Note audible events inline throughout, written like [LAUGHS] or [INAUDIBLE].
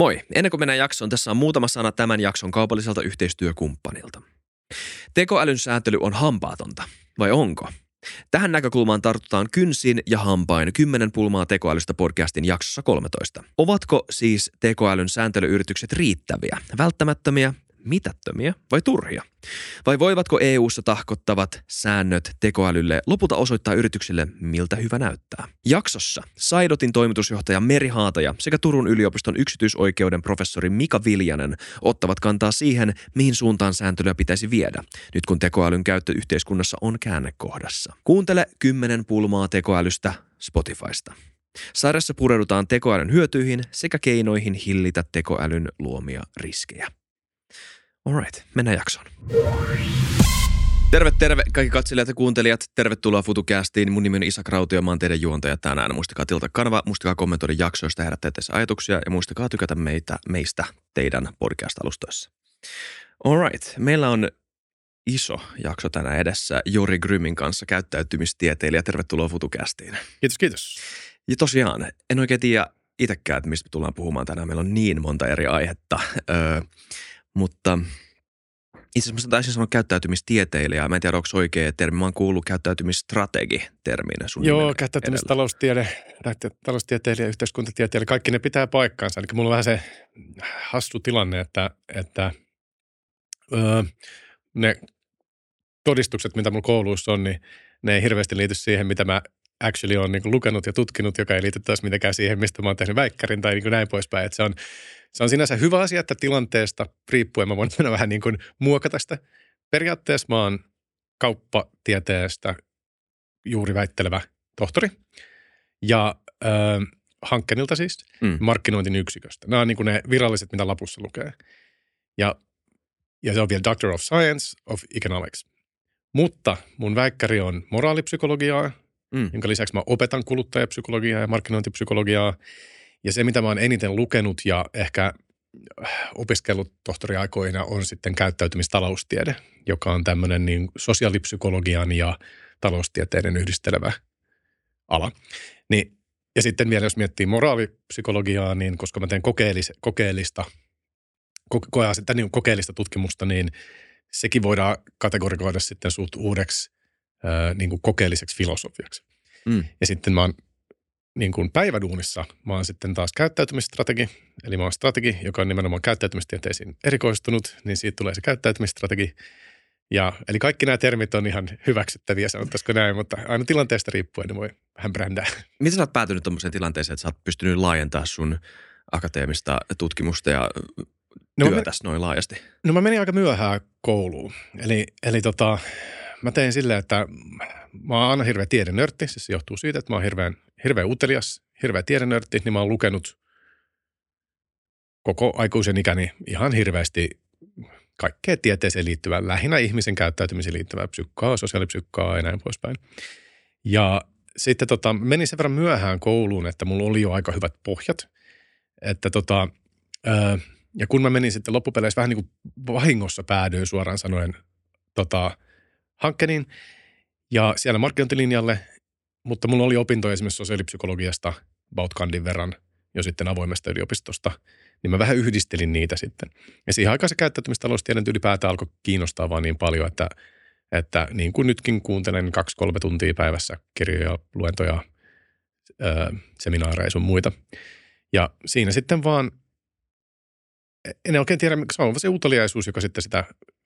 Moi! Ennen kuin mennään jaksoon, tässä on muutama sana tämän jakson kaupalliselta yhteistyökumppanilta. Tekoälyn sääntely on hampaatonta, vai onko? Tähän näkökulmaan tartutaan kynsin ja hampain 10 pulmaa tekoälystä podcastin jaksossa 13. Ovatko siis tekoälyn sääntelyyritykset riittäviä, välttämättömiä mitättömiä vai turhia? Vai voivatko EU-ssa tahkottavat säännöt tekoälylle lopulta osoittaa yrityksille, miltä hyvä näyttää? Jaksossa Saidotin toimitusjohtaja Meri Haataja sekä Turun yliopiston yksityisoikeuden professori Mika Viljanen ottavat kantaa siihen, mihin suuntaan sääntelyä pitäisi viedä, nyt kun tekoälyn käyttö yhteiskunnassa on käännekohdassa. Kuuntele 10 pulmaa tekoälystä Spotifysta. Sarjassa pureudutaan tekoälyn hyötyihin sekä keinoihin hillitä tekoälyn luomia riskejä. Alright, mennään jaksoon. Terve, terve kaikki katselijat ja kuuntelijat. Tervetuloa FutuCastiin. Mun nimi on Isa Krautio, mä oon teidän juontaja tänään. Muistakaa tilata kanava, muistakaa kommentoida jaksoista, herättää tässä ajatuksia ja muistakaa tykätä meitä, meistä teidän podcast-alustoissa. Alright, meillä on iso jakso tänään edessä Jori Grymin kanssa, käyttäytymistieteilijä. Tervetuloa FutuCastiin. Kiitos, kiitos. Ja tosiaan, en oikein tiedä itsekään, että mistä me tullaan puhumaan tänään. Meillä on niin monta eri aihetta. Öö, mutta itse asiassa taisin sanoa käyttäytymistieteilijä. Mä en tiedä, onko oikea termi. Mä oon kuullut käyttäytymistrategi terminä sun Joo, käyttäytymistaloustiede, taloustieteilijä, yhteiskuntatieteilijä, kaikki ne pitää paikkaansa. Eli mulla on vähän se hassu tilanne, että, että öö, ne todistukset, mitä mulla kouluissa on, niin ne ei hirveästi liity siihen, mitä mä actually on niin lukenut ja tutkinut, joka ei liity taas mitenkään siihen, mistä mä oon tehnyt väikkärin tai niin näin poispäin. Että se on, se on sinänsä hyvä asia, että tilanteesta riippuen mä voin [LAUGHS] vähän niin kuin muokata sitä. Periaatteessa mä oon kauppatieteestä juuri väittelevä tohtori ja äh, Hankkenilta siis, mm. markkinointin yksiköstä. Nämä on niin kuin ne viralliset, mitä lapussa lukee. Ja, ja se on vielä Doctor of Science of Economics. Mutta mun väikkäri on moraalipsykologiaa, mm. jonka lisäksi mä opetan kuluttajapsykologiaa ja markkinointipsykologiaa. Ja se, mitä mä oon eniten lukenut ja ehkä opiskellut tohtoriaikoina on sitten käyttäytymistaloustiede, joka on tämmöinen niin sosiaalipsykologian ja taloustieteiden yhdistelevä ala. Niin, ja sitten vielä jos miettii moraalipsykologiaa, niin koska mä teen kokeellis, kokeellista, koke, sitä niin kokeellista tutkimusta, niin sekin voidaan kategorikoida sitten suht uudeksi niin kuin kokeelliseksi filosofiaksi. Mm. Ja sitten mä oon niin kuin päiväduunissa mä oon sitten taas käyttäytymistrategi, eli mä oon strategi, joka on nimenomaan käyttäytymistieteisiin erikoistunut, niin siitä tulee se käyttäytymistrategi. Ja, eli kaikki nämä termit on ihan hyväksyttäviä, sanottaisiko näin, mutta aina tilanteesta riippuen ne voi vähän brändää. Miten sä oot päätynyt tuommoiseen tilanteeseen, että sä oot pystynyt laajentamaan sun akateemista tutkimusta ja no, noin laajasti? No mä menin aika myöhään kouluun. Eli, eli tota, mä tein silleen, että mä oon aina hirveä tiedenörtti. Siis se johtuu siitä, että mä oon hirveän, hirveän utelias, hirveä tiedenörtti, niin mä oon lukenut koko aikuisen ikäni ihan hirveästi kaikkea tieteeseen liittyvää, lähinnä ihmisen käyttäytymiseen liittyvää psykkaa, sosiaalipsykkaa ja näin poispäin. Ja sitten tota, menin sen verran myöhään kouluun, että mulla oli jo aika hyvät pohjat. Että tota, ää, ja kun mä menin sitten loppupeleissä vähän niin kuin vahingossa päädyin suoraan sanoen tota, hankkeen ja siellä markkinointilinjalle, mutta mulla oli opintoja esimerkiksi sosiaalipsykologiasta about kandin verran jo sitten avoimesta yliopistosta, niin mä vähän yhdistelin niitä sitten. Ja siihen aikaan se käyttäytymistaloustiede ylipäätään alkoi kiinnostaa vaan niin paljon, että, että niin kuin nytkin kuuntelen kaksi-kolme tuntia päivässä kirjoja, luentoja, öö, seminaareja ja sun muita. Ja siinä sitten vaan, en oikein tiedä, se on se uteliaisuus, joka sitten sitä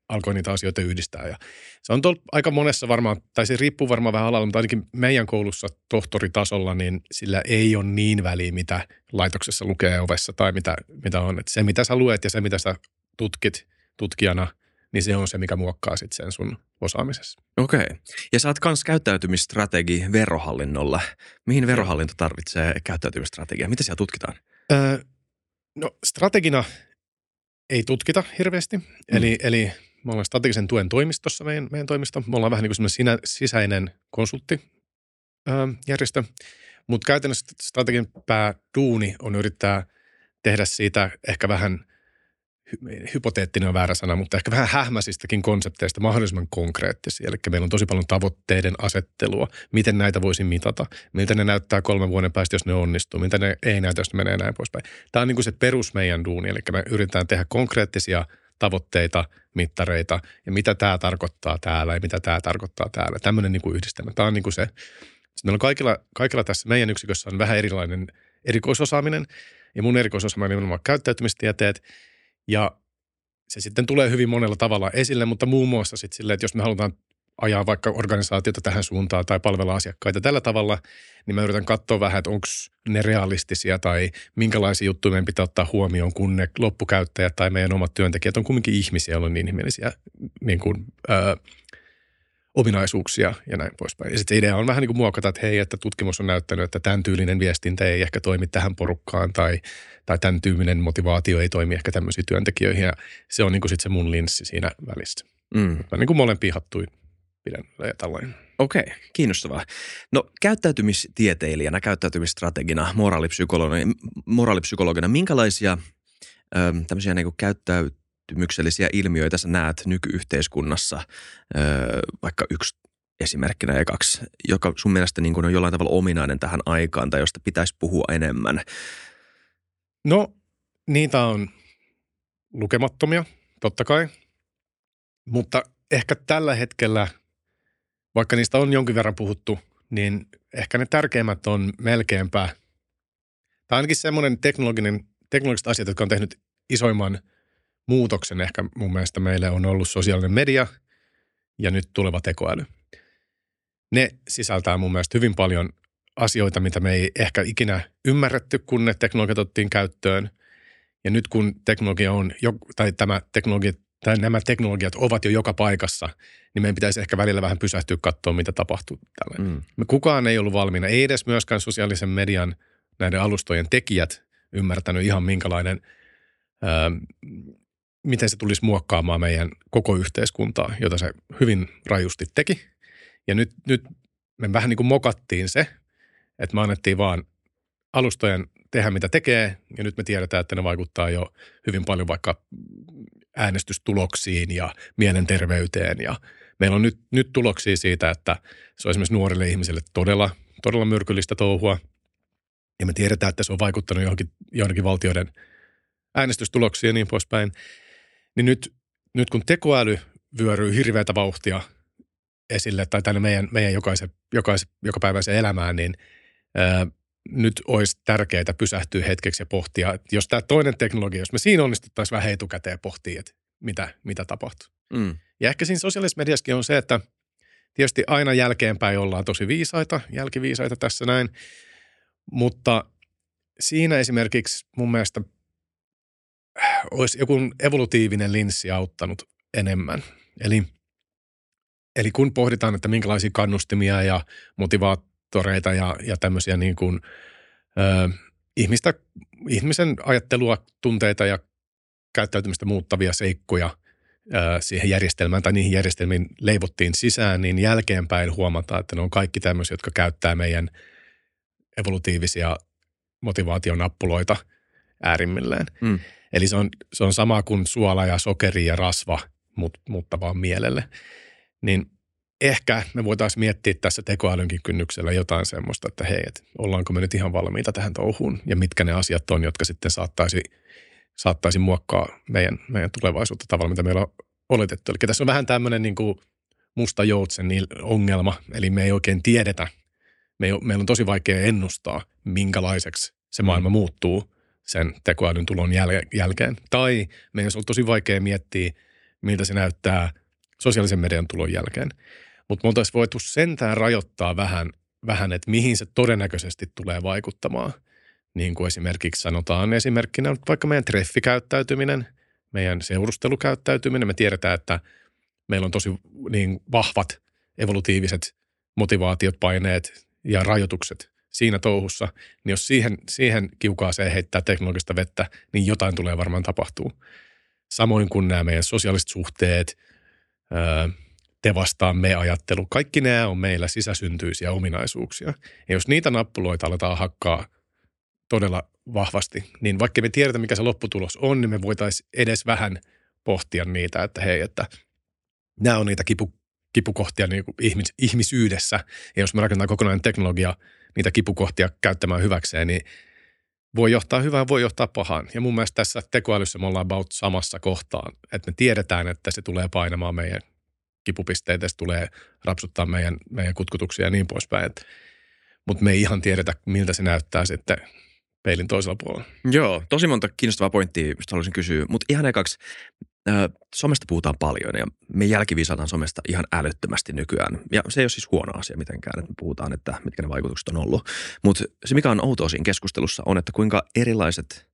alkoi niitä asioita yhdistää. Ja se on tol, aika monessa varmaan, tai se riippuu varmaan vähän alalla, mutta ainakin meidän koulussa tohtoritasolla, niin sillä ei ole niin väliä, mitä laitoksessa lukee ovessa tai mitä, mitä on. Et se, mitä sä luet ja se, mitä sä tutkit tutkijana, niin se on se, mikä muokkaa sitten sen sun osaamisessa. Okei. Okay. Ja sä oot kans käyttäytymistrategi verohallinnolla. Mihin verohallinto tarvitsee käyttäytymistrategiaa? Mitä siellä tutkitaan? Öö, no strategina ei tutkita hirveästi. Mm. Eli, eli me ollaan strategisen tuen toimistossa, meidän, meidän toimisto. Me ollaan vähän niin kuin sinä, sisäinen konsulttijärjestö. Mutta käytännössä strategin pääduuni on yrittää tehdä siitä ehkä vähän hypoteettinen on väärä sana, mutta ehkä vähän hähmäisistäkin konsepteista mahdollisimman konkreettisia. Eli meillä on tosi paljon tavoitteiden asettelua, miten näitä voisi mitata, miltä ne näyttää kolmen vuoden päästä, jos ne onnistuu, mitä ne ei näytä, jos ne menee näin poispäin. Tämä on niin kuin se perus meidän duuni, eli me yritetään tehdä konkreettisia tavoitteita, mittareita ja mitä tämä tarkoittaa täällä ja mitä tämä tarkoittaa täällä. Tämmöinen niin kuin yhdistelmä. Tämä on niin kuin se. Sitten meillä on kaikilla, kaikilla tässä meidän yksikössä on vähän erilainen erikoisosaaminen ja mun erikoisosaaminen on nimenomaan käyttäytymistieteet – ja se sitten tulee hyvin monella tavalla esille, mutta muun muassa sitten silleen, että jos me halutaan ajaa vaikka organisaatiota tähän suuntaan tai palvella asiakkaita tällä tavalla, niin mä yritän katsoa vähän, että onko ne realistisia tai minkälaisia juttuja meidän pitää ottaa huomioon, kun ne loppukäyttäjät tai meidän omat työntekijät on kumminkin ihmisiä, joilla on niin ihmeellisiä niin kuin, öö, ominaisuuksia ja näin poispäin. Ja sitten idea on vähän niin kuin muokata, että hei, että tutkimus on näyttänyt, että tämän tyylinen viestintä ei ehkä toimi tähän porukkaan tai, tai tämän tyylinen motivaatio ei toimi ehkä tämmöisiin työntekijöihin. Ja se on niin kuin sitten se mun linssi siinä välissä. Mm. Niin kuin molempia hattuja pidän tällainen. Okei, okay, kiinnostavaa. No käyttäytymistieteilijänä, käyttäytymistrategina, moraalipsykologina, moraalipsykologina minkälaisia ö, tämmöisiä niin kuin käyttäyt kysymyksellisiä ilmiöitä sä näet nykyyhteiskunnassa, vaikka yksi esimerkkinä ja kaksi, joka sun mielestä niin kuin on jollain tavalla ominainen tähän aikaan tai josta pitäisi puhua enemmän? No, niitä on lukemattomia, totta kai. Mutta ehkä tällä hetkellä, vaikka niistä on jonkin verran puhuttu, niin ehkä ne tärkeimmät on melkeinpä, tai ainakin semmoinen teknologinen, teknologiset asiat, jotka on tehnyt isoimman – muutoksen ehkä mun mielestä meille on ollut sosiaalinen media ja nyt tuleva tekoäly. Ne sisältää mun mielestä hyvin paljon asioita, mitä me ei ehkä ikinä ymmärretty, kun ne teknologiat otettiin käyttöön. Ja nyt kun teknologia on, tai tämä teknologia, tai nämä teknologiat ovat jo joka paikassa, niin meidän pitäisi ehkä välillä vähän pysähtyä katsoa, mitä tapahtuu tällä. Mm. Me kukaan ei ollut valmiina, ei edes myöskään sosiaalisen median näiden alustojen tekijät ymmärtänyt ihan minkälainen miten se tulisi muokkaamaan meidän koko yhteiskuntaa, jota se hyvin rajusti teki. Ja nyt, nyt me vähän niin kuin mokattiin se, että me annettiin vaan alustojen tehdä mitä tekee, ja nyt me tiedetään, että ne vaikuttaa jo hyvin paljon vaikka äänestystuloksiin ja mielenterveyteen. Ja meillä on nyt, nyt tuloksia siitä, että se on esimerkiksi nuorille ihmisille todella, todella myrkyllistä touhua. Ja me tiedetään, että se on vaikuttanut johonkin, johonkin valtioiden äänestystuloksiin ja niin poispäin. Niin nyt, nyt kun tekoäly vyöryy hirveätä vauhtia esille tai tänne meidän, meidän jokaisen, jokaisen, jokapäiväiseen elämään, niin ää, nyt olisi tärkeää pysähtyä hetkeksi ja pohtia, että jos tämä toinen teknologia, jos me siinä onnistuttaisiin vähän etukäteen pohtia, että mitä, mitä tapahtuu. Mm. Ja ehkä siinä sosiaalisessa mediassakin on se, että tietysti aina jälkeenpäin ollaan tosi viisaita, jälkiviisaita tässä näin, mutta siinä esimerkiksi mun mielestä olisi joku evolutiivinen linssi auttanut enemmän. Eli, eli kun pohditaan, että minkälaisia kannustimia ja motivaattoreita ja, ja tämmöisiä niin kuin, ö, ihmistä, ihmisen ajattelua, tunteita ja käyttäytymistä muuttavia seikkoja ö, siihen järjestelmään tai niihin järjestelmiin leivottiin sisään, niin jälkeenpäin huomataan, että ne on kaikki tämmöisiä, jotka käyttää meidän evolutiivisia motivaationappuloita äärimmilleen. Mm. Eli se on, se on sama kuin suola ja sokeri ja rasva, mut, mutta vaan mielelle. Niin ehkä me voitaisiin miettiä tässä tekoälynkin kynnyksellä jotain semmoista, että hei, et ollaanko me nyt ihan valmiita tähän touhuun ja mitkä ne asiat on, jotka sitten saattaisi, saattaisi muokkaa meidän, meidän tulevaisuutta tavalla, mitä meillä on oletettu. Eli tässä on vähän tämmöinen niin kuin musta joutsen ongelma, eli me ei oikein tiedetä, me ei, meillä on tosi vaikea ennustaa, minkälaiseksi se maailma mm. muuttuu sen tekoälyn tulon jäl- jälkeen. Tai meidän on tosi vaikea miettiä, miltä se näyttää sosiaalisen median tulon jälkeen. Mutta me oltaisiin voitu sentään rajoittaa vähän, vähän, että mihin se todennäköisesti tulee vaikuttamaan. Niin kuin esimerkiksi sanotaan esimerkkinä vaikka meidän treffikäyttäytyminen, meidän seurustelukäyttäytyminen. Me tiedetään, että meillä on tosi niin vahvat evolutiiviset motivaatiot, paineet ja rajoitukset siinä touhussa, niin jos siihen, siihen kiukaaseen heittää teknologista vettä, niin jotain tulee varmaan tapahtuu. Samoin kuin nämä meidän sosiaaliset suhteet, te vastaan me ajattelu, kaikki nämä on meillä sisäsyntyisiä ominaisuuksia. Ja jos niitä nappuloita aletaan hakkaa todella vahvasti, niin vaikka me tiedetä, mikä se lopputulos on, niin me voitaisiin edes vähän pohtia niitä, että hei, että nämä on niitä kipu, kipukohtia niin kuin ihmis, ihmisyydessä. Ja jos me rakennetaan kokonainen teknologia niitä kipukohtia käyttämään hyväkseen, niin voi johtaa hyvään, voi johtaa pahaan. Ja mun mielestä tässä tekoälyssä me ollaan about samassa kohtaan, että me tiedetään, että se tulee painamaan meidän kipupisteitä, tulee rapsuttaa meidän, meidän kutkutuksia ja niin poispäin. Mutta me ei ihan tiedetä, miltä se näyttää sitten peilin toisella puolella. Joo, tosi monta kiinnostavaa pointtia, mistä haluaisin kysyä. Mutta ihan ekaksi, äh, somesta puhutaan paljon ja me jälkiviisataan somesta ihan älyttömästi nykyään. Ja se ei ole siis huono asia mitenkään, että me puhutaan, että mitkä ne vaikutukset on ollut. Mutta se, mikä on outoa siinä keskustelussa, on, että kuinka erilaiset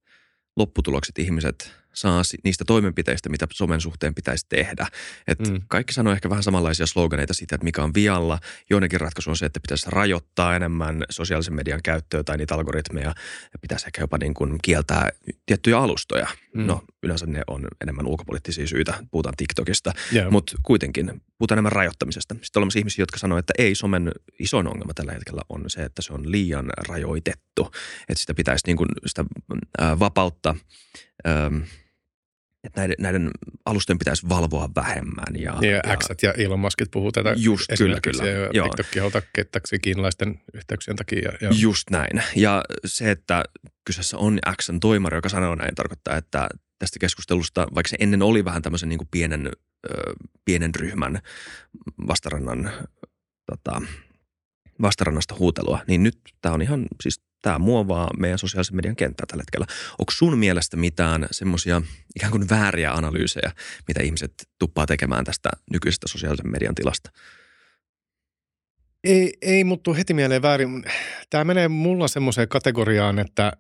lopputulokset ihmiset saa niistä toimenpiteistä, mitä somen suhteen pitäisi tehdä. Et mm. Kaikki sanoo ehkä vähän samanlaisia sloganeita siitä, että mikä on vialla. Joidenkin ratkaisu on se, että pitäisi rajoittaa enemmän sosiaalisen median käyttöä tai niitä algoritmeja. Pitäisi ehkä jopa niin kuin kieltää tiettyjä alustoja. Mm. No yleensä ne on enemmän ulkopoliittisia syitä. Puhutaan TikTokista, yeah. mutta kuitenkin puhutaan enemmän rajoittamisesta. Sitten on olemassa ihmisiä, jotka sanoo, että ei somen isoin ongelma tällä hetkellä on se, että se on liian rajoitettu. Että sitä pitäisi niin kuin sitä vapautta että näiden, näiden alusten pitäisi valvoa vähemmän. Ja, ja, ja Xat ja Elon Muskit puhuu tätä just, kyllä, kyllä. Ja TikTok hauta kiinalaisten yhteyksien takia. Ja, Just näin. Ja se, että kyseessä on Xn toimari, joka sanoo näin, tarkoittaa, että tästä keskustelusta, vaikka se ennen oli vähän tämmöisen niin kuin pienen, ö, pienen ryhmän vastarannan tota, vastarannasta huutelua, niin nyt tämä on ihan siis tämä muovaa meidän sosiaalisen median kenttää tällä hetkellä. Onko sun mielestä mitään semmoisia ikään kuin vääriä analyysejä, mitä ihmiset tuppaa tekemään tästä nykyisestä sosiaalisen median tilasta? Ei, ei mutta heti mieleen väärin. Tämä menee mulla semmoiseen kategoriaan, että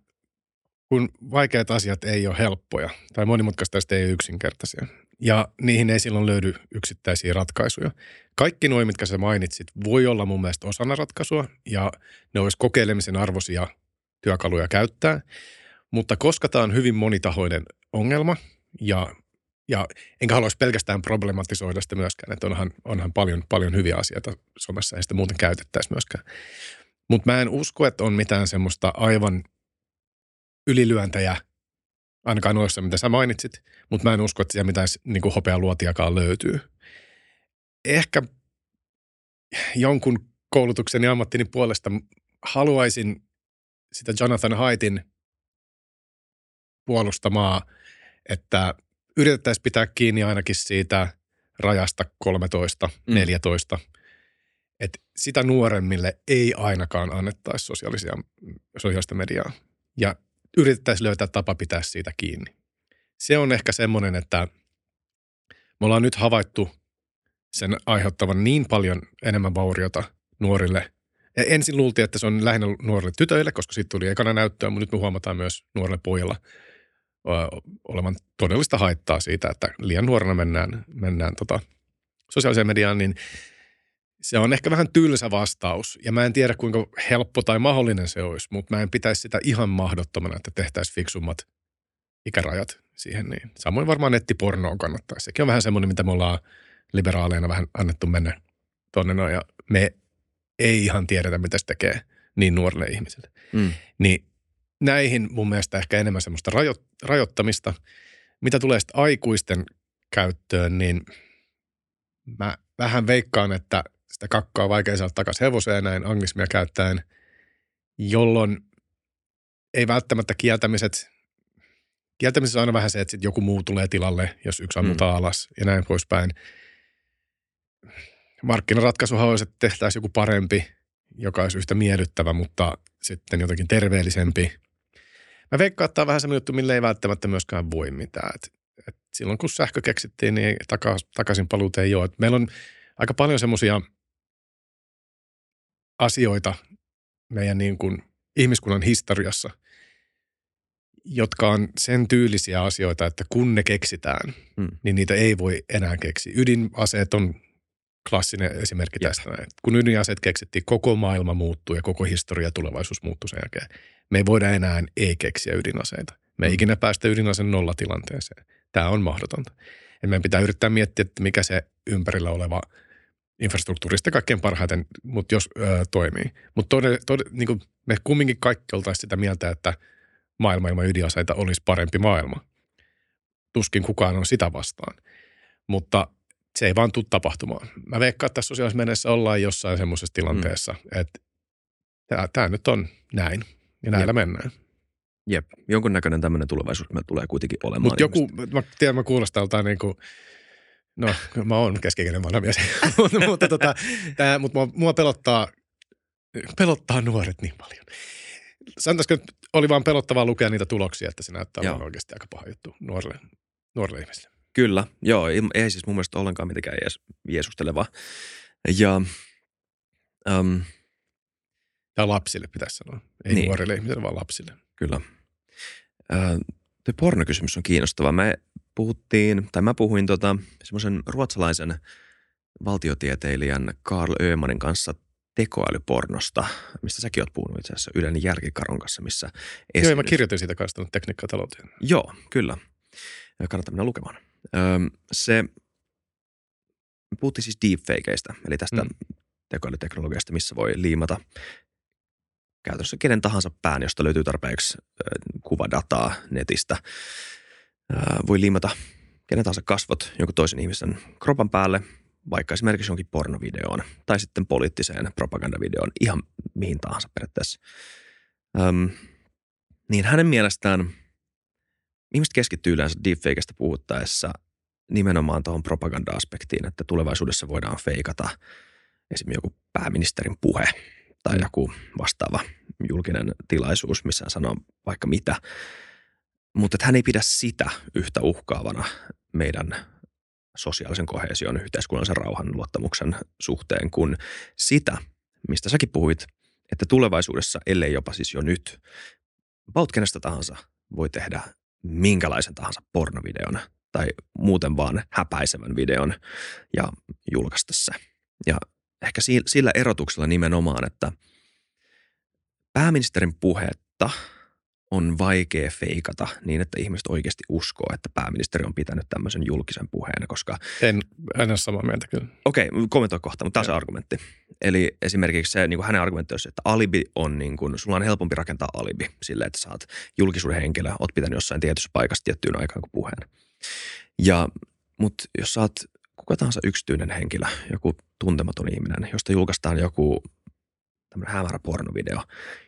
kun vaikeat asiat ei ole helppoja tai monimutkaista ei ole yksinkertaisia. Ja niihin ei silloin löydy yksittäisiä ratkaisuja. Kaikki nuo, mitkä sä mainitsit, voi olla mun mielestä osana ratkaisua ja ne olisi kokeilemisen arvoisia työkaluja käyttää. Mutta koska tämä on hyvin monitahoinen ongelma ja, ja enkä haluaisi pelkästään problematisoida sitä myöskään, että onhan, onhan paljon, paljon hyviä asioita somessa ja sitä muuten käytettäisiin myöskään. Mutta mä en usko, että on mitään semmoista aivan ylilyöntäjä – ainakaan noissa, mitä sä mainitsit, mutta mä en usko, että siellä mitään niin kuin hopealuotiakaan löytyy. Ehkä jonkun koulutuksen ja ammattini puolesta haluaisin sitä Jonathan Haitin puolustamaa, että yritettäisiin pitää kiinni ainakin siitä rajasta 13, mm. 14, että sitä nuoremmille ei ainakaan annettaisi sosiaalisia, sosiaalista mediaa. Ja yritettäisiin löytää tapa pitää siitä kiinni. Se on ehkä semmoinen, että me ollaan nyt havaittu sen aiheuttavan niin paljon enemmän vauriota nuorille. Ja ensin luultiin, että se on lähinnä nuorille tytöille, koska siitä tuli ekana näyttöä, mutta nyt me huomataan myös nuorille pojilla olevan todellista haittaa siitä, että liian nuorena mennään, mennään tota, sosiaaliseen mediaan, niin se on ehkä vähän tylsä vastaus ja mä en tiedä kuinka helppo tai mahdollinen se olisi, mutta mä en pitäisi sitä ihan mahdottomana, että tehtäisiin fiksummat ikärajat siihen. Niin. Samoin varmaan nettipornoon kannattaisi. Sekin on vähän semmoinen, mitä me ollaan liberaaleina vähän annettu mennä tuonne noin ja me ei ihan tiedetä, mitä se tekee niin nuorille ihmisille. Mm. Niin näihin mun mielestä ehkä enemmän semmoista rajo- rajoittamista. Mitä tulee sitten aikuisten käyttöön, niin mä vähän veikkaan, että sitä kakkaa on vaikea saada takaisin hevoseen näin anglismia käyttäen, jolloin ei välttämättä kieltämiset, kieltämisessä on aina vähän se, että sit joku muu tulee tilalle, jos yksi ammutaan mm. alas ja näin poispäin. Markkinaratkaisuhan olisi, että tehtäisiin joku parempi, joka olisi yhtä miellyttävä, mutta sitten jotenkin terveellisempi. Mä veikkaan, että tämä on vähän semmoinen juttu, mille ei välttämättä myöskään voi mitään. Et, et silloin kun sähkö keksittiin, niin takaisin paluut ei ole. Et meillä on aika paljon semmoisia – asioita meidän niin kuin ihmiskunnan historiassa, jotka on sen tyylisiä asioita, että kun ne keksitään, hmm. niin niitä ei voi enää keksiä. Ydinaseet on klassinen esimerkki Jep. tästä. Näin. Kun ydinaseet keksittiin, koko maailma muuttuu ja koko historia ja tulevaisuus muuttuu sen jälkeen. Me ei voida enää ei keksiä ydinaseita. Me ei hmm. ikinä päästä ydinaseen nollatilanteeseen. Tämä on mahdotonta. Ja meidän pitää yrittää miettiä, että mikä se ympärillä oleva infrastruktuurista kaikkein parhaiten, mutta jos ö, toimii. Mutta tode, tode, niin me kumminkin kaikki oltaisiin sitä mieltä, että maailma ilman ydinaseita olisi parempi maailma. Tuskin kukaan on sitä vastaan. Mutta se ei vaan tule tapahtumaan. Mä veikkaan, että tässä sosiaalisessa menessä ollaan jossain semmoisessa tilanteessa, mm. että tämä nyt on näin ja näillä Jep. mennään. Jep, jonkunnäköinen tämmöinen tulevaisuus meillä tulee kuitenkin olemaan. Mutta joku, mä tiedän, mä kuulostan tältä niin kuin, no mä oon keskikäinen vanha mies, [LAUGHS] mutta, tota, tää, mutta mua, mua pelottaa, pelottaa nuoret niin paljon. Sanotaanko, että oli vaan pelottavaa lukea niitä tuloksia, että se näyttää olevan oikeasti aika paha juttu nuorille, nuorille ihmisille. Kyllä, joo, ei siis mun mielestä ollenkaan mitenkään jees, jeesusteleva. Ja um, tai lapsille pitäisi sanoa. Ei niin. nuorille ihmisille, vaan lapsille. Kyllä. Tuo pornokysymys on kiinnostava. Me puhuttiin, tai mä puhuin tota, semmoisen ruotsalaisen valtiotieteilijän Karl Öhmanin kanssa tekoälypornosta, mistä säkin oot puhunut itse asiassa Ylen järkikaron kanssa, missä esiinnyt. Joo, mä kirjoitin siitä kanssa tekniikkatalouteen. Joo, kyllä. Kannattaa mennä lukemaan. Öö, se, puhuttiin siis deepfakeista, eli tästä mm. tekoälyteknologiasta, missä voi liimata käytännössä kenen tahansa pään, josta löytyy tarpeeksi kuvadataa netistä. Voi liimata kenen tahansa kasvot jonkun toisen ihmisen kropan päälle, vaikka esimerkiksi jonkin pornovideoon tai sitten poliittiseen propagandavideoon, ihan mihin tahansa periaatteessa. Öm, niin hänen mielestään ihmiset keskittyy yleensä deepfakeista puhuttaessa nimenomaan tuohon propaganda-aspektiin, että tulevaisuudessa voidaan feikata esimerkiksi joku pääministerin puhe – tai joku vastaava julkinen tilaisuus, missä hän sanoo vaikka mitä. Mutta hän ei pidä sitä yhtä uhkaavana meidän sosiaalisen kohesion, yhteiskunnallisen rauhan luottamuksen suhteen kuin sitä, mistä säkin puhuit, että tulevaisuudessa, ellei jopa siis jo nyt, about kenestä tahansa voi tehdä minkälaisen tahansa pornovideon tai muuten vaan häpäisevän videon ja julkaista se. Ja ehkä sillä erotuksella nimenomaan, että pääministerin puhetta on vaikea feikata niin, että ihmiset oikeasti uskoo, että pääministeri on pitänyt tämmöisen julkisen puheen, koska... En, en ole samaa mieltä kyllä. Okei, okay, kommentoi kohta, mutta tämä on se argumentti. Eli esimerkiksi se, niin kuin hänen argumentti on se, että alibi on niin kuin, sulla on helpompi rakentaa alibi sille, että sä oot julkisuuden henkilö, oot pitänyt jossain tietyssä paikassa tiettyyn aikaan kuin puheen. Ja, mutta jos sä oot kuka tahansa yksityinen henkilö, joku tuntematon ihminen, josta julkaistaan joku tämmöinen hämärä pornovideo,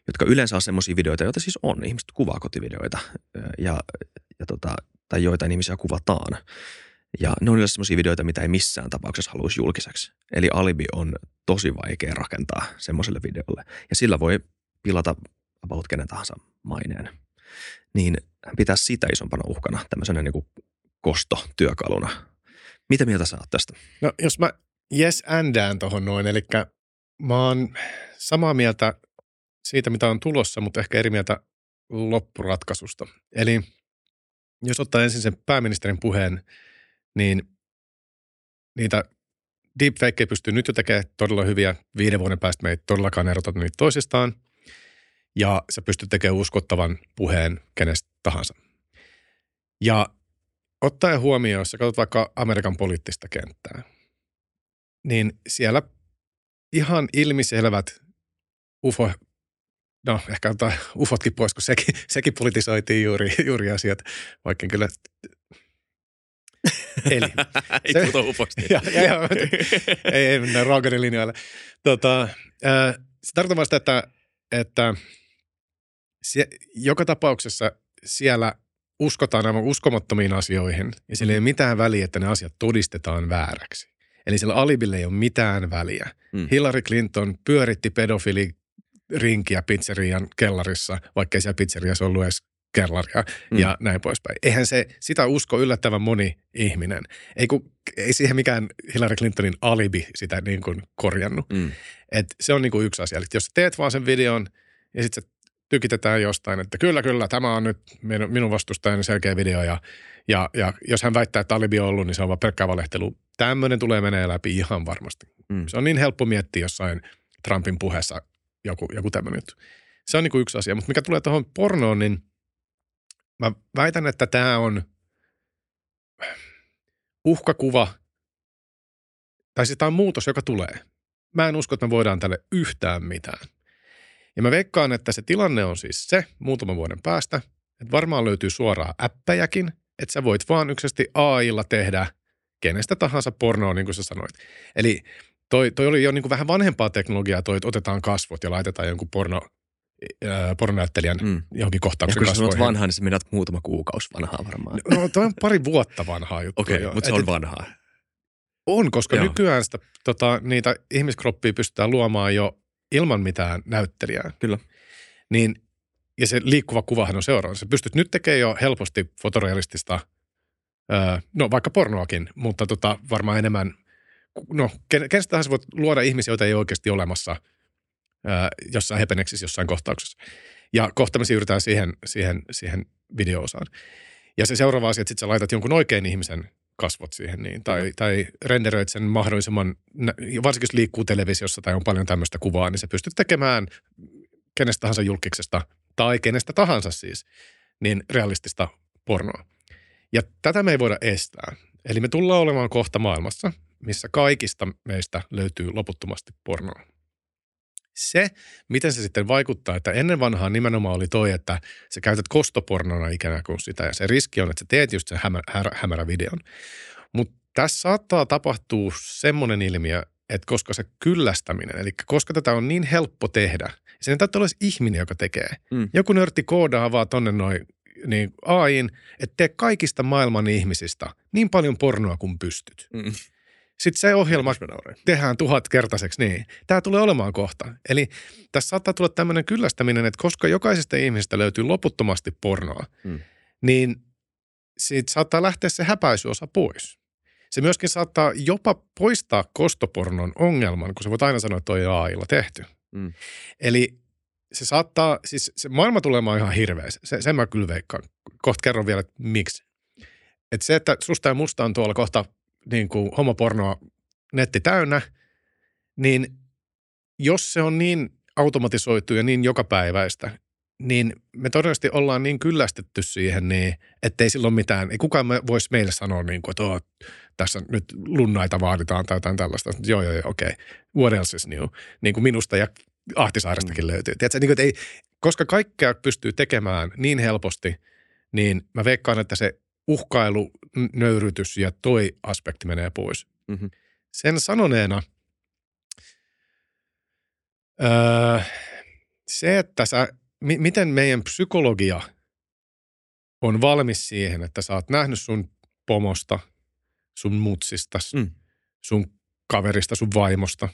jotka yleensä on semmoisia videoita, joita siis on. Ihmiset kuvaa kotivideoita ja, ja tota, tai joitain ihmisiä kuvataan. Ja ne on yleensä semmoisia videoita, mitä ei missään tapauksessa haluaisi julkiseksi. Eli alibi on tosi vaikea rakentaa semmoiselle videolle. Ja sillä voi pilata about kenen tahansa maineen. Niin pitää sitä isompana uhkana tämmöisenä niin kuin kostotyökaluna mitä mieltä sä oot tästä? No jos mä yes andään tuohon noin, eli mä oon samaa mieltä siitä, mitä on tulossa, mutta ehkä eri mieltä loppuratkaisusta. Eli jos ottaa ensin sen pääministerin puheen, niin niitä deepfakeja pystyy nyt jo tekemään todella hyviä. Viiden vuoden päästä me ei todellakaan erota niitä toisistaan. Ja sä pystyt tekemään uskottavan puheen kenestä tahansa. Ja ottaen huomioon, jos sä katsot vaikka Amerikan poliittista kenttää, niin siellä ihan ilmiselvät UFO, no ehkä ottaa [LAUGHS] UFOtkin pois, kun sekin, [LAUGHS] sekin politisoitiin juuri, [LAUGHS] juuri asiat, vaikka kyllä Eli. ei puhuta ja, ja, ja, ei, ei mennä Rogerin linjoille. Tota, äh, se tarkoittaa vasta, että, että se, joka tapauksessa siellä uskotaan aivan uskomattomiin asioihin ja sillä ei ole mitään väliä, että ne asiat todistetaan vääräksi. Eli sillä alibille ei ole mitään väliä. Mm. Hillary Clinton pyöritti pedofili rinkiä pizzerian kellarissa, vaikka siellä pizzeriassa ollut edes kellaria mm. ja näin poispäin. Eihän se, sitä usko yllättävän moni ihminen. Ei, kun, ei siihen mikään Hillary Clintonin alibi sitä niin kuin korjannut. Mm. Et se on niin kuin yksi asia. Eli jos teet vaan sen videon ja sitten tykitetään jostain, että kyllä, kyllä, tämä on nyt minun vastustajani selkeä video ja, ja, ja jos hän väittää, että alibi on ollut, niin se on vaan pelkkää valehtelu. Tämmöinen tulee menee läpi ihan varmasti. Mm. Se on niin helppo miettiä jossain Trumpin puheessa joku, joku tämmöinen juttu. Se on niin kuin yksi asia. Mutta mikä tulee tuohon pornoon, niin mä väitän, että tämä on uhkakuva tai siis tämä on muutos, joka tulee. Mä en usko, että me voidaan tälle yhtään mitään. Ja mä veikkaan, että se tilanne on siis se muutaman vuoden päästä, että varmaan löytyy suoraan äppäjäkin, että sä voit vaan yksisesti AIlla tehdä kenestä tahansa pornoa, niin kuin sä sanoit. Eli toi, toi oli jo niin kuin vähän vanhempaa teknologiaa, toi, että otetaan kasvot ja laitetaan jonkun porno, äh, pornonäyttelijän mm. johonkin kohtauksen ja kun kasvoihin. kun vanhaa, niin se menät muutama kuukausi vanhaa varmaan. No toi on pari vuotta vanhaa juttu. Okei, okay, mutta se on vanhaa. On, koska Joo. nykyään sitä, tota, niitä ihmiskroppia pystytään luomaan jo ilman mitään näyttelijää. Kyllä. Niin, ja se liikkuva kuvahan on seuraava. Se pystyt nyt tekemään jo helposti fotorealistista, öö, no vaikka pornoakin, mutta tota, varmaan enemmän, no kenestä tahansa voit luoda ihmisiä, joita ei oikeasti olemassa öö, jossain hepeneksissä jossain kohtauksessa. Ja kohta me siirrytään siihen, siihen, siihen video-osaan. Ja se seuraava asia, että sit sä laitat jonkun oikein ihmisen kasvot siihen niin, tai, mm. tai renderöit sen mahdollisimman, varsinkin jos liikkuu televisiossa tai on paljon tämmöistä kuvaa, niin se pystyt tekemään kenestä tahansa julkiksesta tai kenestä tahansa siis, niin realistista pornoa. Ja tätä me ei voida estää. Eli me tullaan olemaan kohta maailmassa, missä kaikista meistä löytyy loputtomasti pornoa se, miten se sitten vaikuttaa, että ennen vanhaa nimenomaan oli toi, että sä käytät kostopornona ikään kuin sitä ja se riski on, että sä teet just sen hämä, hämärä videon. Mutta tässä saattaa tapahtua semmoinen ilmiö, että koska se kyllästäminen, eli koska tätä on niin helppo tehdä, sen täytyy olla ihminen, joka tekee. Mm. Joku nörtti koodaa vaan tonne noin niin AIin, että tee kaikista maailman ihmisistä niin paljon pornoa kuin pystyt. Mm. Sitten se ohjelma tehdään tuhatkertaiseksi, niin tämä tulee olemaan kohta. Eli tässä saattaa tulla tämmöinen kyllästäminen, että koska jokaisesta ihmisestä löytyy loputtomasti pornoa, hmm. niin siitä saattaa lähteä se häpäisyosa pois. Se myöskin saattaa jopa poistaa kostopornon ongelman, kun se voit aina sanoa, että toi on AIlla tehty. Hmm. Eli se saattaa, siis se maailma tulemaan ihan hirveä. Se, sen mä kyllä veikkaan. Kohta kerron vielä, että miksi. Että se, että susta ja musta on tuolla kohta niin kuin homopornoa netti täynnä, niin jos se on niin automatisoitu ja niin jokapäiväistä, niin me todennäköisesti ollaan niin kyllästetty siihen, niin ettei silloin mitään, ei kukaan voisi meille sanoa, niin kuin, että oh, tässä nyt lunnaita vaaditaan tai jotain tällaista. Joo, joo, joo, okei. Okay. What else is new? Niin kuin minusta ja Ahtisaarestakin mm. löytyy. Tiedätkö, niin kuin, että ei, koska kaikkea pystyy tekemään niin helposti, niin mä veikkaan, että se uhkailu, nöyrytys ja toi aspekti menee pois. Mm-hmm. Sen sanoneena öö, se, että sä, mi- miten meidän psykologia on valmis siihen, että sä oot nähnyt sun pomosta, sun mutsista, mm. sun kaverista, sun vaimosta.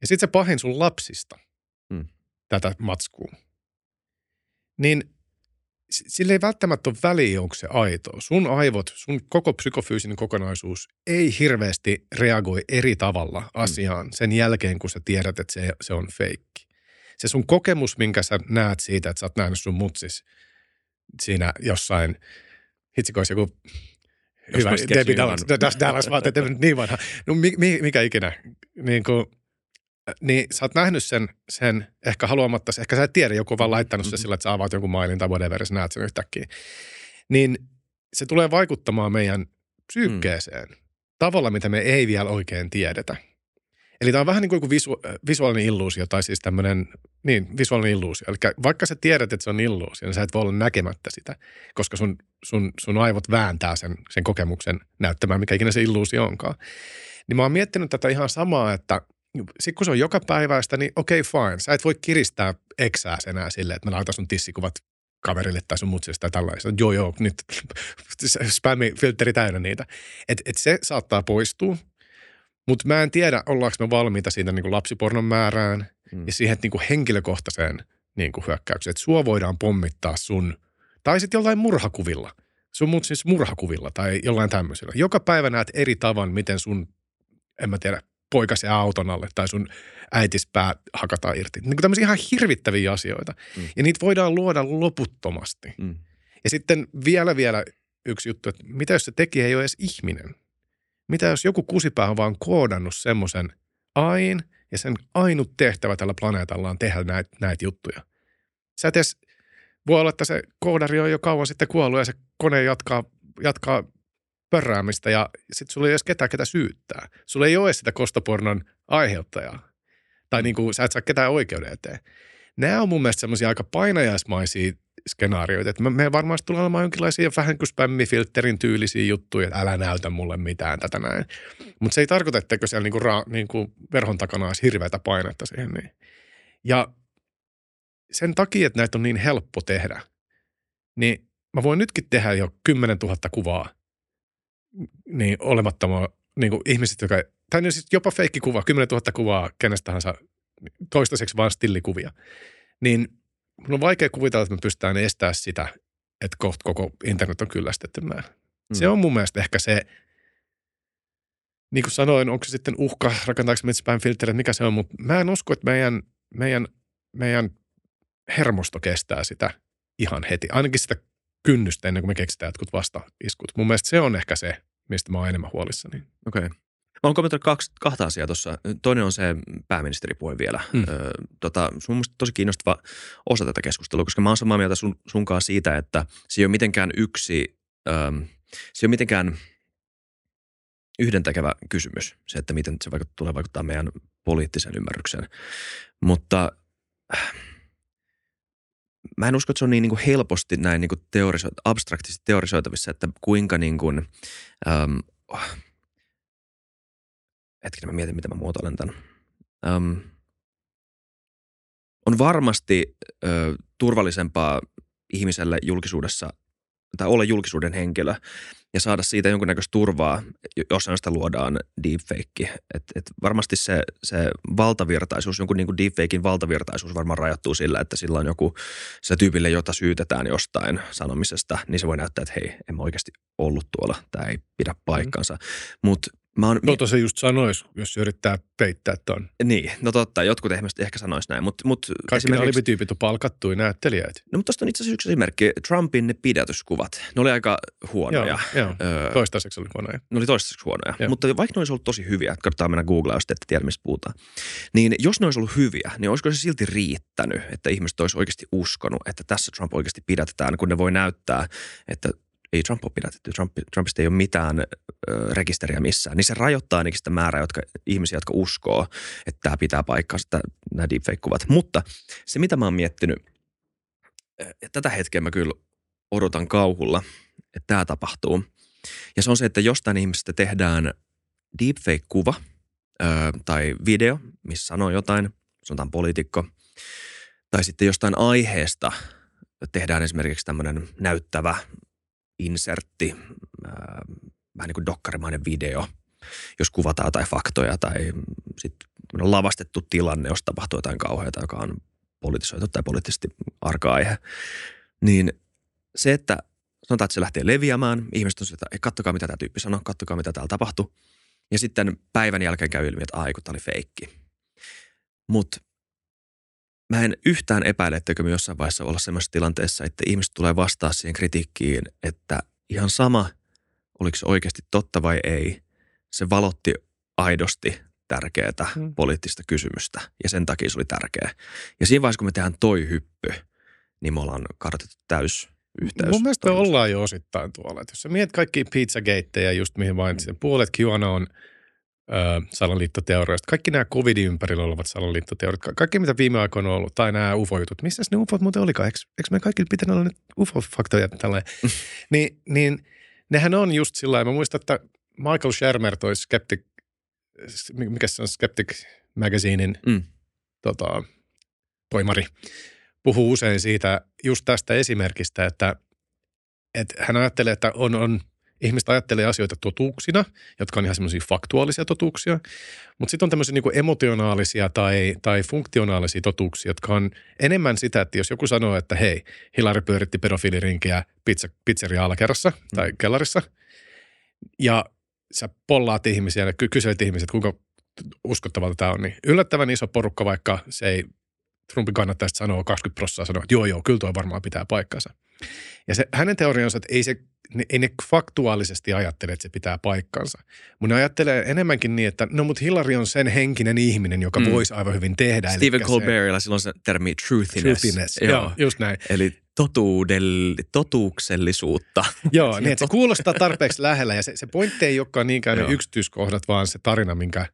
Ja sitten se pahin sun lapsista. Tätä matskua. Niin sillä ei välttämättä ole väliä, onko se aito. Sun aivot, sun koko psykofyysinen kokonaisuus ei hirveästi reagoi eri tavalla mm. asiaan sen jälkeen, kun sä tiedät, että se, se on feikki. Se sun kokemus, minkä sä näet siitä, että sä oot nähnyt sun mutsis siinä jossain, hitsikö olisi joku hyvä Debbie Dallas, Dallas, että niin vanha. No mikä ikinä, niin kuin, niin sä oot nähnyt sen, sen ehkä haluamatta, ehkä sä et tiedä, joku on vaan laittanut mm-hmm. se sillä, että sä avaat jonkun mailin tai whatever, sä näet sen yhtäkkiä. Niin se tulee vaikuttamaan meidän psyykkeeseen mm. tavalla, mitä me ei vielä oikein tiedetä. Eli tämä on vähän niin kuin visu, visuaalinen illuusio, tai siis tämmöinen, niin, visuaalinen illuusio. Eli vaikka sä tiedät, että se on illuusio, niin sä et voi olla näkemättä sitä, koska sun, sun, sun aivot vääntää sen, sen kokemuksen näyttämään, mikä ikinä se illuusio onkaan. Niin mä oon miettinyt tätä ihan samaa, että – sitten kun se on joka päiväistä, niin okei okay, fine. Sä et voi kiristää eksää enää silleen, että mä laitan sun tissikuvat kaverille tai sun mutsille tai tällaista. Joo, joo, nyt [LAUGHS] spämmifiltteri täynnä niitä. Et, et se saattaa poistua, mutta mä en tiedä, ollaanko me valmiita siitä niin kuin lapsipornon määrään mm. ja siihen niin kuin henkilökohtaiseen niin kuin hyökkäykseen. Että sua voidaan pommittaa sun, tai sitten jollain murhakuvilla. Sun mut siis murhakuvilla tai jollain tämmöisellä. Joka päivä näet eri tavan, miten sun, en mä tiedä, poikasi auton alle tai sun äitispää hakataan irti. Niin kuin tämmöisiä ihan hirvittäviä asioita. Mm. Ja niitä voidaan luoda loputtomasti. Mm. Ja sitten vielä vielä yksi juttu, että mitä jos se tekijä ei ole edes ihminen? Mitä jos joku kusipää on vaan koodannut semmoisen ain ja sen ainut tehtävä tällä planeetalla on tehdä näitä näit juttuja. Sä et edes, voi olla, että se koodari on jo kauan sitten kuollut ja se kone jatkaa, jatkaa pörräämistä ja sitten sulla ei edes ketään, ketä syyttää. Sulla ei ole sitä kostopornon aiheuttajaa. Tai niin kuin, sä et saa ketään oikeuden eteen. Nämä on mun mielestä semmoisia aika painajaismaisia skenaarioita. Että me varmasti tulee olemaan jonkinlaisia vähän kuin spämmifilterin tyylisiä juttuja, että älä näytä mulle mitään tätä näin. Mutta se ei tarkoita, etteikö siellä niinku ra, niinku verhon takana olisi hirveätä painetta siihen. Niin. Ja sen takia, että näitä on niin helppo tehdä, niin mä voin nytkin tehdä jo 10 000 kuvaa niin olemattomaa niin kuin ihmiset, jotka, tai niin siis jopa feikkikuva, 10 000 kuvaa kenestä tahansa, toistaiseksi vain stillikuvia. Niin mun on vaikea kuvitella, että me pystytään estämään sitä, että kohta koko internet on kyllästetty näin. Mm. Se on mun mielestä ehkä se, niin kuin sanoin, onko se sitten uhka, rakentaako metsäpään filteri, mikä se on, mutta mä en usko, että meidän, meidän, meidän hermosto kestää sitä ihan heti. Ainakin sitä kynnystä ennen kuin me keksitään jotkut vastaiskut. Mun mielestä se on ehkä se, mistä mä oon enemmän huolissani. Okei. Okay. Mä oon kommentoinut kaksi, kahta asiaa tuossa. Toinen on se pääministeripuhe vielä. Mm. Ö, tota, se on tosi kiinnostava osa tätä keskustelua, koska mä oon samaa mieltä sun, sunkaan siitä, että se ei ole mitenkään yksi, ö, se ei ole mitenkään yhdentäkevä kysymys, se, että miten se vaikuttaa, tulee vaikuttaa meidän poliittiseen ymmärrykseen. Mutta äh, mä en usko, että se on niin, niin kuin helposti näin niin kuin teoriso- abstraktisti teorisoitavissa, että kuinka niin kuin, ähm, hetkinen mä mietin, mitä mä muotoilen tämän. Ähm, on varmasti ö, turvallisempaa ihmiselle julkisuudessa tai olla julkisuuden henkilö ja saada siitä jonkunnäköistä turvaa, jos sitä luodaan deepfake. Et, et varmasti se, se valtavirtaisuus, jonkun niin kuin deepfakein valtavirtaisuus varmaan rajoittuu sillä, että sillä on joku se tyypille, jota syytetään jostain sanomisesta, niin se voi näyttää, että hei, en mä oikeasti ollut tuolla, tämä ei pidä mm. paikkansa. Mm. Mutta Mä oon, tota se just sanois, jos yrittää peittää ton. Niin, no totta, jotkut ehkä, ehkä sanois näin. Mut, mut Kaikki esimerkiksi... alibityypit on palkattuja näyttelijöitä. No mutta tuosta on itse asiassa yksi esimerkki. Trumpin ne pidätyskuvat, ne oli aika huonoja. Joo, joo. Öö, toistaiseksi oli huonoja. Ne oli toistaiseksi huonoja, joo. mutta vaikka ne olisi ollut tosi hyviä, että kannattaa mennä Googlea, jos te ette tiedä, mistä puhutaan. Niin jos ne olisi ollut hyviä, niin olisiko se silti riittänyt, että ihmiset olisi oikeasti uskonut, että tässä Trump oikeasti pidätetään, kun ne voi näyttää, että ei Trump ole pidätetty, Trump, Trumpista ei ole mitään ö, rekisteriä missään, niin se rajoittaa ainakin sitä määrää jotka, ihmisiä, jotka uskoo, että tämä pitää paikkaa sitä, nämä deepfake-kuvat. Mutta se, mitä mä oon miettinyt, ja tätä hetkeä mä kyllä odotan kauhulla, että tämä tapahtuu. Ja se on se, että jostain ihmisestä tehdään deepfake-kuva ö, tai video, missä sanoo jotain, sanotaan poliitikko, tai sitten jostain aiheesta tehdään esimerkiksi tämmöinen näyttävä insertti, vähän niin kuin dokkarimainen video, jos kuvataan jotain faktoja tai sitten lavastettu tilanne, jos tapahtuu jotain kauheata, joka on politisoitu tai poliittisesti arka aihe, niin se, että sanotaan, että se lähtee leviämään, ihmiset on sitä, että kattokaa mitä tämä tyyppi sanoo, kattokaa mitä täällä tapahtuu. Ja sitten päivän jälkeen käy ilmi, että aiku, tämä oli feikki. Mutta mä en yhtään epäile, etteikö me jossain vaiheessa olla sellaisessa tilanteessa, että ihmiset tulee vastaa siihen kritiikkiin, että ihan sama, oliko se oikeasti totta vai ei, se valotti aidosti tärkeää hmm. poliittista kysymystä ja sen takia se oli tärkeä. Ja siinä vaiheessa, kun me tehdään toi hyppy, niin me ollaan kartettu täys yhteys. Mun mielestä me ollaan jo osittain tuolla. Että jos sä mietit kaikki pizzageitteja, just mihin mainitsin, puolet QAnon – salaliittoteorioista. Kaikki nämä covidin ympärillä olevat salaliittoteoriat, kaikki mitä viime aikoina on ollut, tai nämä UFO-jutut. Missä ne UFOt muuten olikaan? Eikö, eikö me kaikki pitänyt olla nyt UFO-faktoja tällä? [LAUGHS] niin, niin nehän on just sillä Mä muistan, että Michael Shermer toi Skeptic, mikä se on Skeptic Magazinein mm. tota, toimari, puhuu usein siitä just tästä esimerkistä, että, että hän ajattelee, että on, on ihmiset ajattelee asioita totuuksina, jotka on ihan semmoisia faktuaalisia totuuksia, mutta sitten on tämmöisiä niin emotionaalisia tai, tai funktionaalisia totuuksia, jotka on enemmän sitä, että jos joku sanoo, että hei, Hilari pyöritti pedofiilirinkiä pizza, pizzeria alakerrassa mm. tai kellarissa, ja sä pollaat ihmisiä ja kyselet ihmiset, kuinka uskottavalta tämä on, niin yllättävän iso porukka, vaikka se ei Trumpin kannattajista sanoa 20 prosenttia sanoa, että joo joo, kyllä tuo varmaan pitää paikkansa. Ja se, hänen teoriansa, että ei se ne, ei ne faktuaalisesti ajattele, että se pitää paikkansa. Mutta ne ajattelee enemmänkin niin, että no mutta Hillary on sen henkinen ihminen, joka mm. voisi aivan hyvin tehdä. Stephen Colbertilla silloin se termi truthiness. Truthiness, joo. joo, just näin. Eli totuudell, totuuksellisuutta. [LAUGHS] Joo, niin että se kuulostaa tarpeeksi lähellä ja se, se pointti ei olekaan niinkään ne yksityiskohdat, vaan se tarina, minkä,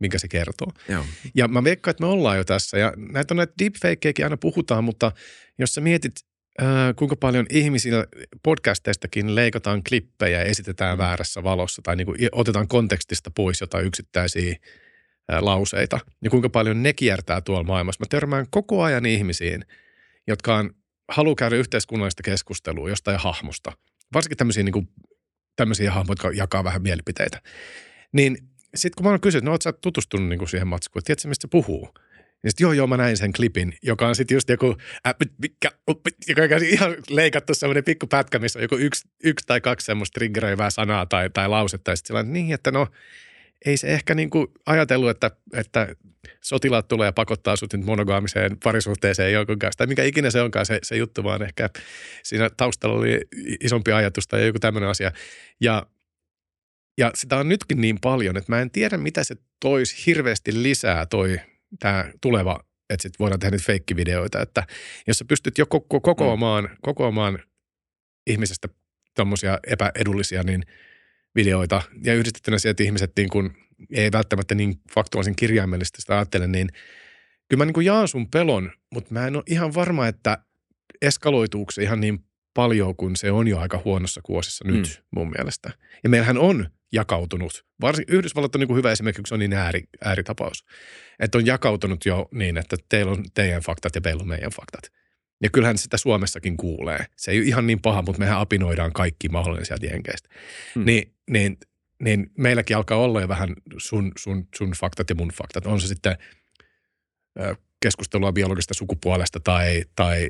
minkä se kertoo. Joo. Ja mä veikkaan, että me ollaan jo tässä ja näitä on näitä deepfakejakin aina puhutaan, mutta jos sä mietit äh, kuinka paljon ihmisillä podcasteistakin leikataan klippejä ja esitetään mm. väärässä valossa tai niin kuin otetaan kontekstista pois jotain yksittäisiä äh, lauseita, niin kuinka paljon ne kiertää tuolla maailmassa. Mä törmään koko ajan ihmisiin, jotka on, haluaa käydä yhteiskunnallista keskustelua jostain hahmosta. Varsinkin tämmöisiä, niin kuin, tämmöisiä hahmoja, jotka jakaa vähän mielipiteitä. Niin sitten kun mä oon kysynyt, no oot sä tutustunut niin kuin siihen matskuun, tiedätkö mistä se puhuu? Ja sitten joo, joo, mä näin sen klipin, joka on sitten just joku, joka on ihan leikattu semmoinen pikku pätkä, missä on joku yksi, yksi tai kaksi semmoista triggeröivää sanaa tai, tai lausetta. Ja sitten sellainen, niin, että no, ei se ehkä niin kuin ajatellut, että, että sotilaat tulee ja pakottaa sut nyt monogaamiseen parisuhteeseen jonkun kanssa. Tai mikä ikinä se onkaan se, se juttu, vaan ehkä siinä taustalla oli isompi ajatus tai joku tämmöinen asia. Ja, ja sitä on nytkin niin paljon, että mä en tiedä, mitä se toisi hirveästi lisää toi tämä tuleva, että sitten voidaan tehdä feikkivideoita, että jos sä pystyt jo koko, kokoamaan, mm. kokoamaan ihmisestä tuommoisia epäedullisia niin videoita ja yhdistettynä sieltä ihmiset niin kuin, ei välttämättä niin faktuaalisen kirjaimellisesti sitä ajattele, niin kyllä mä niin kuin jaan sun pelon, mutta mä en ole ihan varma, että eskaloituuko se ihan niin paljon, kun se on jo aika huonossa kuosissa nyt mm. mun mielestä. Ja meillähän on jakautunut. Varsin, Yhdysvallat on niin kuin hyvä esimerkki, kun se on niin ääri, ääritapaus. Että on jakautunut jo niin, että teillä on teidän faktat ja meillä on meidän faktat. Ja kyllähän sitä Suomessakin kuulee. Se ei ole ihan niin paha, mutta mehän apinoidaan kaikki mahdollinen sieltä jenkeistä. Hmm. Niin, niin, niin meilläkin alkaa olla jo vähän sun, sun, sun faktat ja mun faktat. On se sitten keskustelua biologista sukupuolesta tai, tai,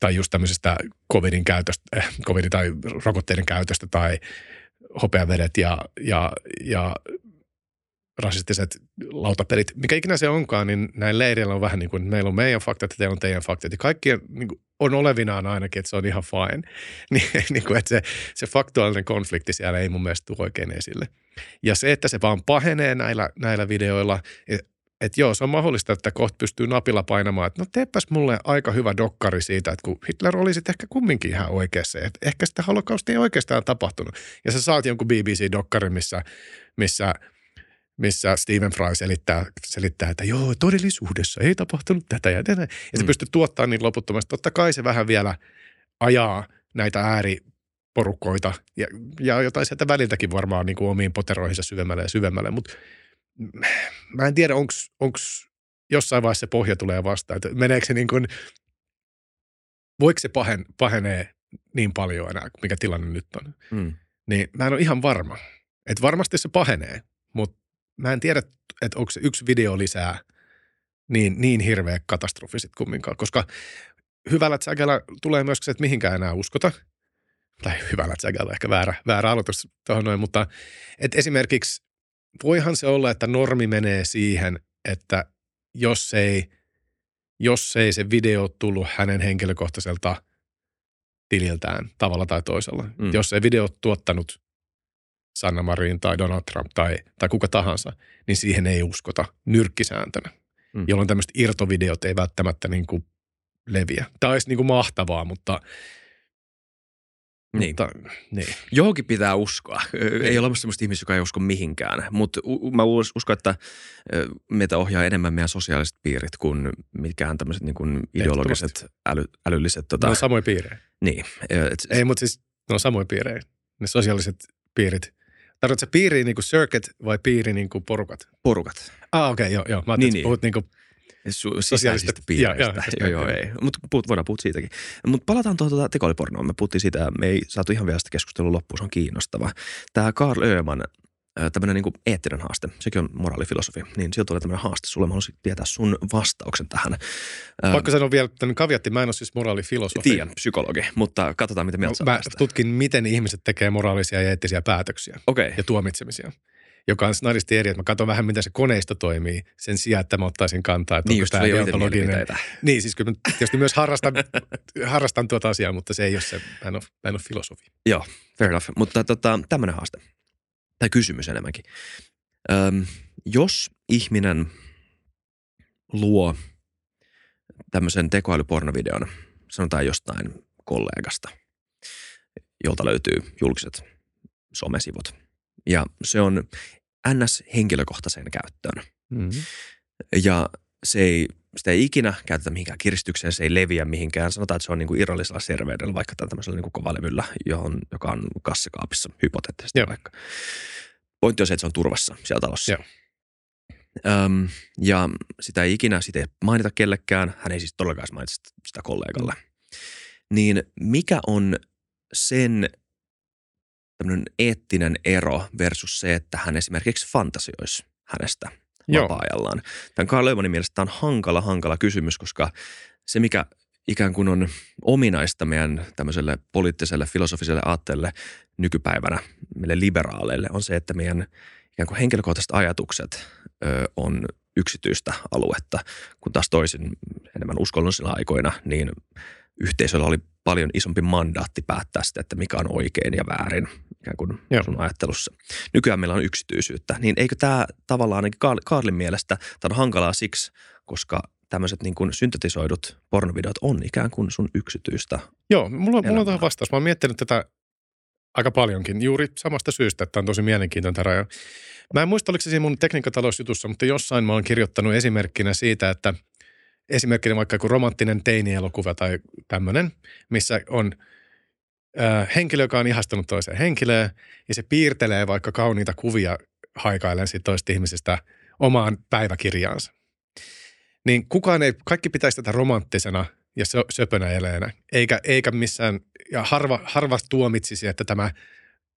tai just tämmöisestä covidin käytöstä, äh, covidin tai rokotteiden käytöstä tai hopeavedet ja, ja, ja rasistiset lautapelit, mikä ikinä se onkaan, niin näin leireillä on vähän niin kuin, meillä on meidän faktat ja teillä on teidän faktat. Ja kaikkien niin kuin, on olevinaan ainakin, että se on ihan fine. [LAUGHS] Niin, niin kuin, että se, se faktuaalinen konflikti siellä ei mun mielestä tule oikein esille. Ja se, että se vaan pahenee näillä, näillä videoilla, että joo, se on mahdollista, että kohta pystyy napilla painamaan, että no teepäs mulle aika hyvä dokkari siitä, että kun Hitler olisi ehkä kumminkin ihan oikeassa, että ehkä sitä holokaustia ei oikeastaan tapahtunut. Ja sä saat jonkun BBC-dokkarin, missä, missä missä Stephen Fry selittää, selittää, että joo, todellisuudessa ei tapahtunut tätä ja tätä. Ja se mm. pystyy tuottamaan niin loputtomasti. Totta kai se vähän vielä ajaa näitä ääriporukkoita ja, ja jotain sieltä väliltäkin varmaan niin kuin omiin poteroihinsa syvemmälle ja syvemmälle, mutta mä en tiedä, onko jossain vaiheessa se pohja tulee vastaan, että meneekö se niin kuin, voiko se pahen, pahenee niin paljon enää, mikä tilanne nyt on. Mm. Niin mä en ole ihan varma. Että varmasti se pahenee, mutta mä en tiedä, että onko se yksi video lisää niin, niin hirveä katastrofi sitten kumminkaan, koska hyvällä sägällä tulee myös se, että mihinkään enää uskota. Tai hyvällä sägällä ehkä väärä, väärä aloitus tuohon noin, mutta et esimerkiksi voihan se olla, että normi menee siihen, että jos ei, jos ei se video tullut hänen henkilökohtaiselta tililtään tavalla tai toisella. Mm. Jos ei video tuottanut Sanna Marin tai Donald Trump tai, tai kuka tahansa, niin siihen ei uskota nyrkkisääntönä, mm. jolloin tämmöiset irtovideot ei välttämättä niin kuin leviä. Tämä olisi niin kuin mahtavaa, mutta niin. Mutta, niin. Johonkin pitää uskoa. Niin. Ei ole sellaista ihmistä, joka ei usko mihinkään. Mutta mä uskon, että meitä ohjaa enemmän meidän sosiaaliset piirit kuin mikään tämmöiset niin kuin ideologiset, äly, älylliset... Tota... Ne on samoja piirejä. Niin. Et, ei, mutta siis ne on samoja piirejä. Ne sosiaaliset piirit. Tarkoitatko piiri niin kuin circuit vai piiri niin kuin porukat? Porukat. Ah, okei, okay, joo, joo. Mä niin, niin. puhut niin kuin Su- sisäisistä piireistä. Joo, joo, ei. Mutta puhut, voidaan puhua siitäkin. Mutta palataan tuohon tuota tekoälypornoon. Me puhuttiin siitä, me ei saatu ihan vielä sitä keskustelua loppuun, se on kiinnostava. Tämä Karl Öhman, tämmöinen niin eettinen haaste, sekin on moraalifilosofi, niin sieltä tulee tämmöinen haaste sulle. Mä haluaisin tietää sun vastauksen tähän. Pakko sanoa vielä tämän kaviatti, mä en ole siis moraalifilosofi. Tiedän, psykologi, mutta katsotaan, miten mieltä no, Mä tutkin, miten ihmiset tekee moraalisia ja eettisiä päätöksiä okay. ja tuomitsemisia joka on snadisti eri, että mä katson vähän, miten se koneisto toimii sen sijaan, että mä ottaisin kantaa, että niin, onko tämä deontologinen. Niin, siis kyllä mä tietysti myös harrastan, [LAUGHS] harrastan tuota asiaa, mutta se ei ole se, mä en ole, mä en ole filosofi. Joo, fair enough. Mutta tota, tämmöinen haaste, tai kysymys enemmänkin. Öm, jos ihminen luo tämmöisen tekoälypornovideon, sanotaan jostain kollegasta, jolta löytyy julkiset somesivut. Ja se on ns. henkilökohtaiseen käyttöön. Mm-hmm. Ja se ei, sitä ei ikinä käytetä mihinkään kiristykseen, se ei leviä mihinkään. Sanotaan, että se on niin kuin irrallisella serveydellä, vaikka tämmöisellä niin kuin kovalevyllä, johon, joka on kassakaapissa hypoteettisesti Joo. vaikka. Pointti on se, että se on turvassa siellä talossa. Joo. Öm, ja sitä ei ikinä sitä ei mainita kellekään, hän ei siis todellakaan mainita sitä- sitä kollegalle. Niin mikä on sen tämmöinen eettinen ero versus se, että hän esimerkiksi fantasioisi hänestä vapaa-ajallaan. Tämän Carl Leumanin mielestä tämä on hankala, hankala kysymys, koska se, mikä ikään kuin on ominaista meidän tämmöiselle poliittiselle, filosofiselle aatteelle nykypäivänä, meille liberaaleille, on se, että meidän ikään kuin henkilökohtaiset ajatukset ö, on yksityistä aluetta, kun taas toisin enemmän uskonnollisilla aikoina, niin yhteisöllä oli paljon isompi mandaatti päättää sitä, että mikä on oikein ja väärin ikään kuin Joo. sun ajattelussa. Nykyään meillä on yksityisyyttä, niin eikö tämä tavallaan ainakin Karl- Karlin mielestä, tämä on hankalaa siksi, koska tämmöiset niin kuin syntetisoidut pornovideot on ikään kuin sun yksityistä. Joo, mulla, mulla on tähän vastaus. Mä oon miettinyt tätä aika paljonkin, juuri samasta syystä, että on tosi mielenkiintoinen tämä raja. Mä en muista, oliko se siinä mun tekniikkatalousjutussa, mutta jossain mä oon kirjoittanut esimerkkinä siitä, että esimerkkinä vaikka joku romanttinen teinielokuva tai tämmöinen, missä on äh, henkilö, joka on ihastunut toiseen henkilöön ja se piirtelee vaikka kauniita kuvia haikaillen siitä toista ihmisestä omaan päiväkirjaansa. Niin kukaan ei, kaikki pitäisi tätä romanttisena ja sö- söpönä eleenä, eikä, eikä missään, ja harva, harva tuomitsisi, että tämä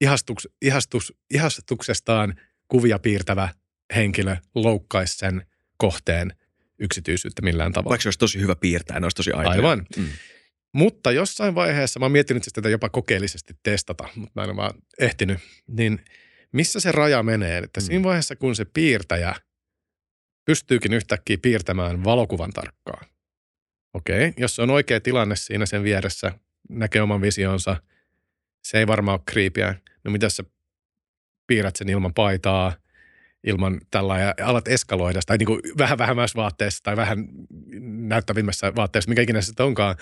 ihastuks, ihastus, ihastuksestaan kuvia piirtävä henkilö loukkaisi sen kohteen yksityisyyttä millään tavalla. Vaikka se olisi tosi hyvä piirtää, ne olisi tosi aitoja. Aivan. Mm. Mutta jossain vaiheessa, mä oon miettinyt siis tätä jopa kokeellisesti testata, mutta mä en ole vaan ehtinyt, niin missä se raja menee? Että Mm. siinä vaiheessa, kun se piirtäjä pystyykin yhtäkkiä piirtämään valokuvan tarkkaan. Okei, jos se on oikea tilanne siinä sen vieressä, näkee oman visionsa, se ei varmaan ole kriipiä. No mitä sä piirrät sen ilman paitaa, ilman tällä ja alat eskaloida, tai niin kuin vähän vähemmässä vaatteessa tai vähän näyttävimmässä vaatteessa, mikä ikinä sitten onkaan,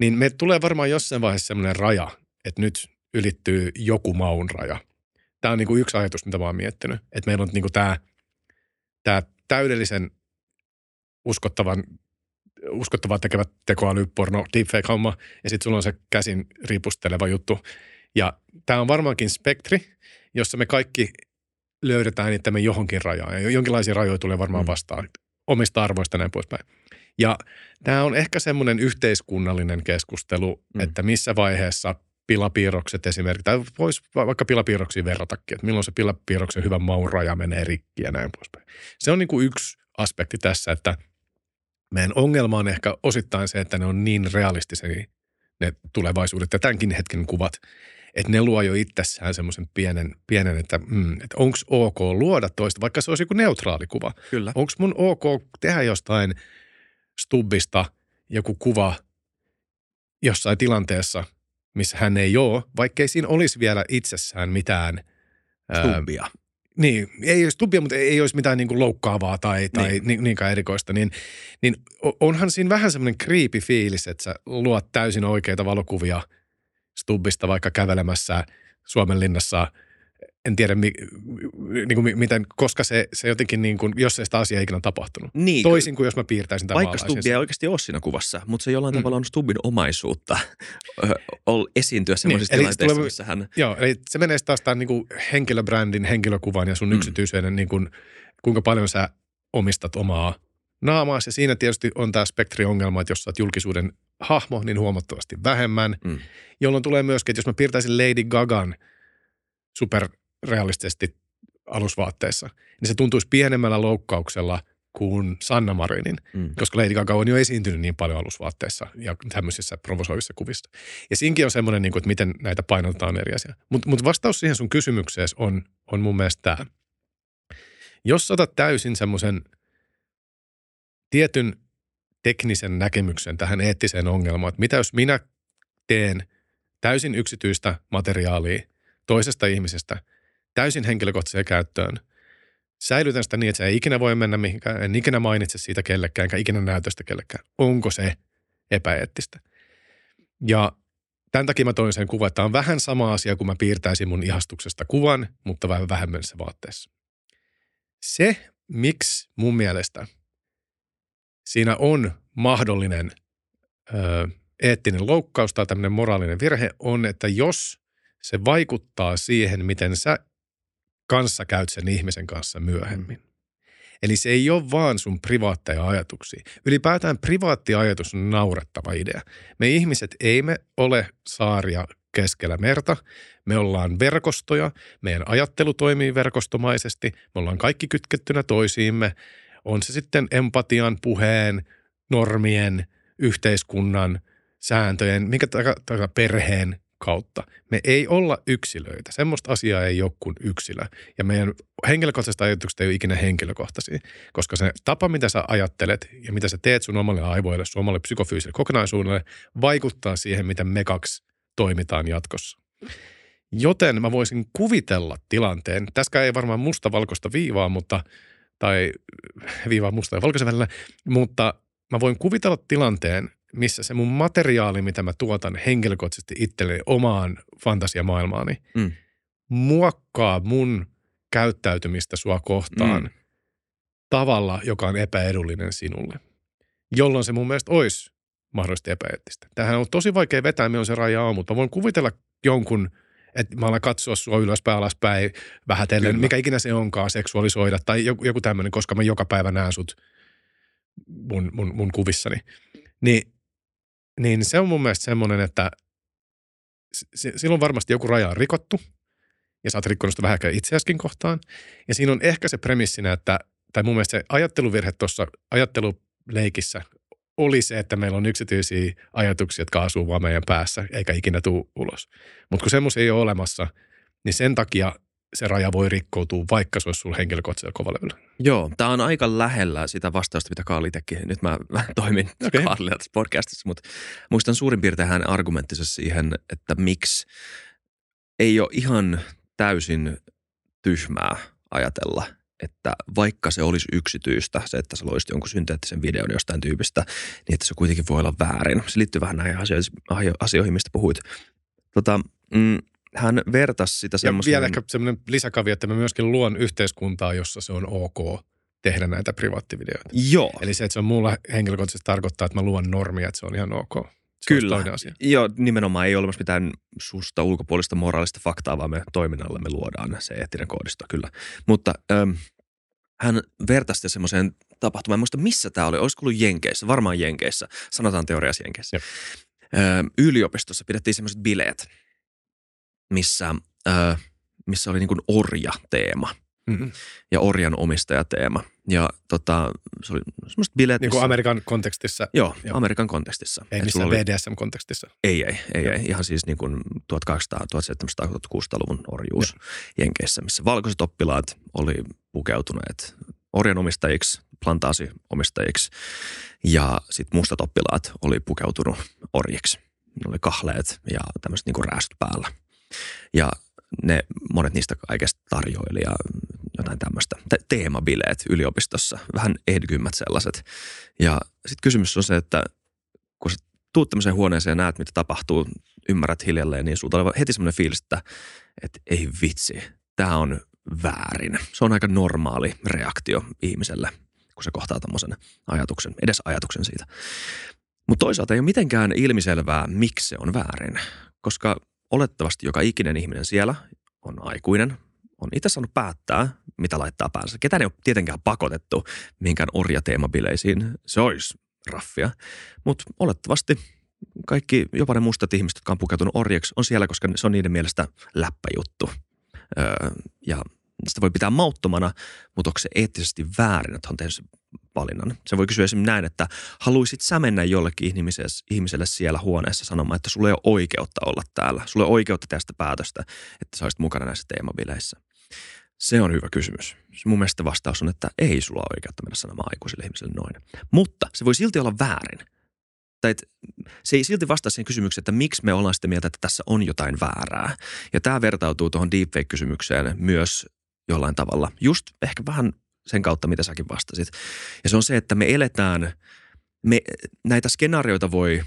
niin me tulee varmaan jossain vaiheessa sellainen raja, että nyt ylittyy joku maun raja. Tämä on niin kuin yksi ajatus, mitä mä oon miettinyt. Että meillä on niin kuin tämä, tämä täydellisen uskottavan, uskottavaa tekevä tekoäly, porno, deepfake-homma, ja sitten sulla on se käsin riipusteleva juttu. Ja tämä on varmaankin spektri, jossa me kaikki löydetään itsemme johonkin rajaan. Ja jonkinlaisia rajoja tulee varmaan Mm. vastaan omista arvoista ja näin poispäin. Ja tämä on ehkä semmoinen yhteiskunnallinen keskustelu, Mm. mm. että missä vaiheessa pilapiirrokset esimerkiksi, tai voisi va- vaikka pilapiirroksiin verratakin, että milloin se pilapiirroksen hyvä maun raja menee rikki ja näin poispäin. Se on niin kuin yksi aspekti tässä, että meidän ongelma on ehkä osittain se, että ne on niin realistisia ne tulevaisuudet ja tämänkin hetken kuvat, että ne luo jo itsessään semmoisen pienen, pienen että, mm, että onko ok luoda toista, vaikka se olisi joku neutraali kuva. Kyllä. Onko mun ok tehdä jostain stubbista joku kuva jossain tilanteessa, missä hän ei ole, vaikkei siinä olisi vielä itsessään mitään ää, Stubbia. niin, ei olisi tubbia, mutta ei, olisi mitään niin kuin loukkaavaa tai, tai Niin. niin. niinkään erikoista, niin, niin onhan siinä vähän semmoinen creepy fiilis, että sä luot täysin oikeita valokuvia stubbista vaikka kävelemässä Suomen linnassa. En tiedä, mi, niin kuin, mi- miten, koska se, se jotenkin, niin kuin, jos ei sitä asiaa ikinä tapahtunut. Niin, Toisin kuin jos mä piirtäisin tämän Vaikka. Stubbi ei oikeasti ole siinä kuvassa, mutta se jollain Mm. tavalla on Stubbin omaisuutta esiintyä sellaisissa eli se tilanteissa, tulee- missä hän... Joo, eli se menee taas tämän niin kuin henkilöbrändin, henkilökuvan ja sun Mm. yksityisyyden, niin kuin, kuinka paljon sä omistat omaa naamaa. Ja siinä tietysti on tämä spektriongelma, että jos sä oot julkisuuden hahmo, niin huomattavasti vähemmän. Mm. Jolloin tulee myöskin, että jos mä piirtäisin Lady Gagan superrealistisesti alusvaatteissa, niin se tuntuisi pienemmällä loukkauksella kuin Sanna Marinin, Mm. koska Lady Gaga on jo esiintynyt niin paljon alusvaatteissa ja tämmöisissä provosoivissa kuvissa. Ja siinkin on semmoinen, niin kuin, että miten näitä painotetaan eri asia. Mutta mut vastaus siihen sun kysymykseen on, on mun mielestä tämä. Jos otat täysin semmoisen tietyn teknisen näkemyksen tähän eettiseen ongelmaan, että mitä jos minä teen täysin yksityistä materiaalia toisesta ihmisestä täysin henkilökohtaiseen käyttöön, säilytän sitä niin, että se ei ikinä voi mennä mihinkään, en ikinä mainitse siitä kellekään, enkä ikinä näytä sitä kellekään. Onko se epäeettistä? Ja tämän takia mä toin sen kuvan, että on vähän sama asia, kun mä piirtäisin mun ihastuksesta kuvan, mutta vähän vähemmässä vaatteessa. Se, miksi mun mielestä siinä on mahdollinen ö, eettinen loukkaus tai tämmöinen moraalinen virhe, on, että jos se vaikuttaa siihen, miten sä kanssa käyt sen ihmisen kanssa myöhemmin. Eli se ei ole vaan sun privaatteja ajatuksia. Ylipäätään privaatti ajatus on naurettava idea. Me ihmiset ei me ole saaria keskellä merta. Me ollaan verkostoja, meidän ajattelu toimii verkostomaisesti, me ollaan kaikki kytkettynä toisiimme. On se sitten empatian, puheen, normien, yhteiskunnan, sääntöjen, minkä takaa perheen kautta. Me ei olla yksilöitä. Semmoista asiaa ei ole kuin yksilö. Ja meidän henkilökohtaiset ajatukset ei ole ikinä henkilökohtaisia, koska se tapa, mitä sä ajattelet ja mitä sä teet sun omalle aivoille, sun omalle psykofyysille kokonaisuudelle, vaikuttaa siihen, miten me kaksi toimitaan jatkossa. Joten mä voisin kuvitella tilanteen, tässä ei varmaan musta-valkoista viivaa, mutta, tai viivaa musta ja valkoisen välillä, mutta mä voin kuvitella tilanteen, missä se mun materiaali, mitä mä tuotan henkilökohtaisesti itselleni omaan fantasiamaailmaani, mm. muokkaa mun käyttäytymistä sua kohtaan mm. tavalla, joka on epäedullinen sinulle. Jolloin se mun mielestä olisi mahdollisesti epäeettistä. Tähän on tosi vaikea vetää, milloin se raja on, mutta mä voin kuvitella jonkun, että mä alan katsoa sua ylöspäin, alaspäin, vähätellen, Kyllä. mikä ikinä se onkaan, seksuaalisoida tai joku, joku tämmöinen, koska mä joka päivä näen sut mun, mun, mun kuvissani. Niin niin se on mun mielestä semmoinen, että silloin varmasti joku raja on rikottu ja sä oot rikkonut sitä vähän itseäskin kohtaan. Ja siinä on ehkä se premissinä, että, tai mun mielestä se ajatteluvirhe tuossa ajatteluleikissä oli se, että meillä on yksityisiä ajatuksia, jotka asuu vaan meidän päässä, eikä ikinä tuu ulos. Mutta kun semmoisia ei ole olemassa, niin sen takia se raja voi rikkoutua, vaikka se olisi sulla henkilökohtaisella kovalevyllä. Joo, tämä on aika lähellä sitä vastausta, mitä Kaali teki. Nyt mä, mä [LAUGHS] toimin okay. Kaalilla tässä podcastissa, mutta muistan suurin piirtein hän argumenttinsa siihen, että miksi ei ole ihan täysin tyhmää ajatella, että vaikka se olisi yksityistä, se, että sä loisit jonkun synteettisen videon jostain tyypistä, niin että se kuitenkin voi olla väärin. Se liittyy vähän näihin asioihin, mistä puhuit. Tota, mm, hän vertasi sitä semmoisen... Ja vielä ehkä semmoinen lisäkavi, että mä myöskin luon yhteiskuntaa, jossa se on ok tehdä näitä privaattivideoita. Joo. Eli se, että se on mulla henkilökohtaisesti tarkoittaa, että mä luon normia, että se on ihan ok. Se Kyllä. Asia. Joo, nimenomaan ei ole olemassa mitään susta ulkopuolista moraalista faktaa, vaan me toiminnalle me luodaan se eettinen koodisto, kyllä. Mutta ähm, hän vertasi semmoiseen tapahtumaan, en muista missä tämä oli, olisiko ollut Jenkeissä, varmaan Jenkeissä, sanotaan teoriassa Jenkeissä. Ähm, yliopistossa pidettiin semmoiset bileet, missä, äh, missä oli niin kuin orja-teema. Mm-hmm. Ja orjan omistajateema. Ja tota, se oli semmoista bileet. Niin kuin Amerikan kontekstissa. Joo, joo, Amerikan kontekstissa. Ei missään oli, BDSM-kontekstissa. Ei, ei, ei, ei. Ihan siis niin kuin 1800-1600-luvun orjuus joo. Jenkeissä, missä valkoiset oppilaat oli pukeutuneet orjanomistajiksi, plantaasiomistajiksi ja sitten mustat oppilaat oli pukeutunut orjiksi. Ne oli kahleet ja tämmöiset niin rääsyt päällä. Ja ne monet niistä kaikesta tarjoili ja jotain tämmöistä te- teemabileet yliopistossa, vähän ehdykymmät sellaiset. Ja sitten kysymys on se, että kun sä tuut tämmöiseen huoneeseen ja näet, mitä tapahtuu, ymmärrät hiljalleen, niin sulta on heti semmoinen fiilis, että, että ei vitsi, tämä on väärin. Se on aika normaali reaktio ihmiselle, kun se kohtaa tämmöisen ajatuksen, edes ajatuksen siitä. Mutta toisaalta ei ole mitenkään ilmiselvää, miksi se on väärin, koska olettavasti joka ikinen ihminen siellä on aikuinen, on itse saanut päättää, mitä laittaa päänsä. Ketään ei ole tietenkään pakotettu mihinkään orjateemabileisiin. Se olisi raffia. Mutta olettavasti kaikki, jopa ne mustat ihmiset, jotka on pukeutunut orjaksi, on siellä, koska se on niiden mielestä läppäjuttu. Öö, ja sitä voi pitää mauttomana, mutta onko se eettisesti väärin, että on tehnyt valinnan. Se voi kysyä esimerkiksi näin, että haluaisit sä mennä jollekin ihmiselle siellä huoneessa sanomaan, että sulla ei ole oikeutta olla täällä. Sulla ei ole oikeutta tästä päätöstä, että sä olisit mukana näissä teemabileissä. Se on hyvä kysymys. Mun mielestä vastaus on, että ei sulla ole oikeutta mennä sanomaan aikuisille ihmisille noin. Mutta se voi silti olla väärin. Tai se ei silti vastaa siihen kysymykseen, että miksi me ollaan sitä mieltä, että tässä on jotain väärää. Ja tämä vertautuu tuohon deepfake-kysymykseen myös jollain tavalla. Just ehkä vähän sen kautta, mitä säkin vastasit. Ja se on se, että me eletään, me, näitä skenaarioita voi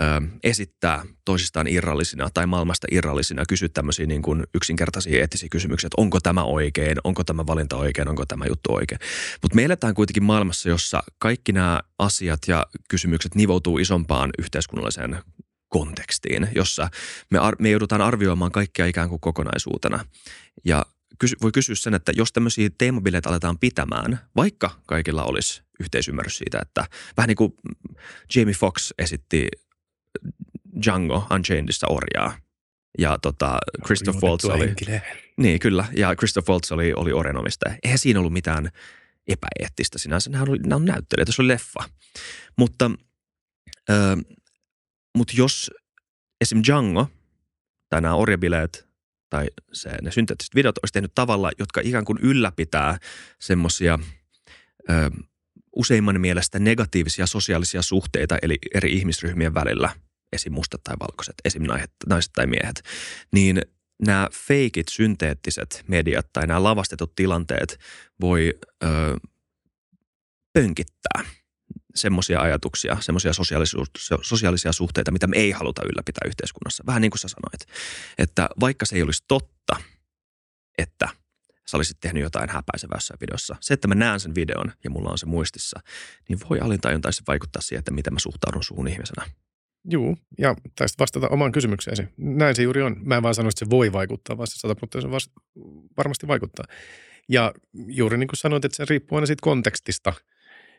ö, esittää toisistaan irrallisina tai maailmasta irrallisina, kysyä tämmöisiä niin kuin yksinkertaisia eettisiä kysymyksiä, että onko tämä oikein, onko tämä valinta oikein, onko tämä juttu oikein. Mutta me eletään kuitenkin maailmassa, jossa kaikki nämä asiat ja kysymykset nivoutuu isompaan yhteiskunnalliseen kontekstiin, jossa me, ar- me joudutaan arvioimaan kaikkia ikään kuin kokonaisuutena. Ja kysy- voi kysyä sen, että jos tämmöisiä teemabileitä aletaan pitämään, vaikka kaikilla olisi yhteisymmärrys siitä, että vähän niin kuin Jamie Foxx esitti Django Unchainedissa orjaa. Ja tota, Christoph Waltz oli, Henkilö. niin kyllä, ja Christoph Waltz oli, oli orjanomistaja. Eihän siinä ollut mitään epäeettistä sinänsä, nämä, oli, nämä on näyttelijöitä, se oli leffa. Mutta, ö, mutta jos esim. Django tai nämä orjabileet tai se, ne synteettiset videot olisi tehnyt tavalla, jotka ikään kuin ylläpitää semmoisia useimman mielestä negatiivisia sosiaalisia suhteita eli eri ihmisryhmien välillä, esim. mustat tai valkoiset, esim. naiset, tai miehet, niin nämä feikit, synteettiset mediat tai nämä lavastetut tilanteet voi ö, pönkittää semmoisia ajatuksia, semmoisia sosiaalisia suhteita, mitä me ei haluta ylläpitää yhteiskunnassa. Vähän niin kuin sä sanoit, että vaikka se ei olisi totta, että sä olisit tehnyt jotain häpäisevää videossa. Se, että mä näen sen videon ja mulla on se muistissa, niin voi alintajuntaisesti vaikuttaa siihen, että miten mä suhtaudun suun ihmisenä. Juu, ja taisit vastata omaan kysymykseesi. Näin se juuri on. Mä en vaan sano, että se voi vaikuttaa, vaan se sataprosenttisesti se varmasti vaikuttaa. Ja juuri niin kuin sanoit, että se riippuu aina siitä kontekstista,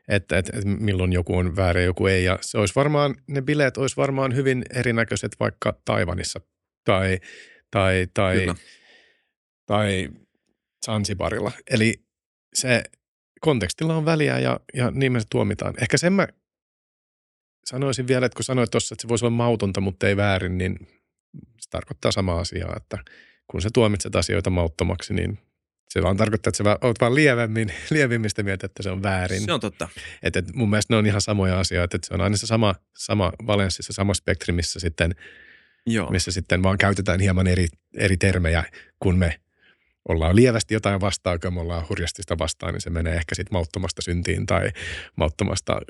että, että, että milloin joku on väärä ja joku ei. Ja se olisi varmaan, ne bileet olisi varmaan hyvin erinäköiset vaikka Taivanissa tai, tai, tai, Kyllä. tai Zanzibarilla. Eli se kontekstilla on väliä ja, ja niin me se tuomitaan. Ehkä sen mä sanoisin vielä, että kun sanoit tuossa, että se voisi olla mautonta, mutta ei väärin, niin se tarkoittaa samaa asiaa, että kun sä tuomitset asioita mauttomaksi, niin se vaan tarkoittaa, että sä oot vaan lievemmin, [LAUGHS] lievimmistä mieltä, että se on väärin. Se on totta. Et, et mun mielestä ne on ihan samoja asioita, että se on aina se sama, sama valenssi, se sama spektri, missä sitten, Joo. missä sitten vaan käytetään hieman eri, eri termejä, kun me ollaan lievästi jotain vastaan, kun me ollaan hurjasti sitä vastaan, niin se menee ehkä sitten mauttomasta syntiin tai mauttomasta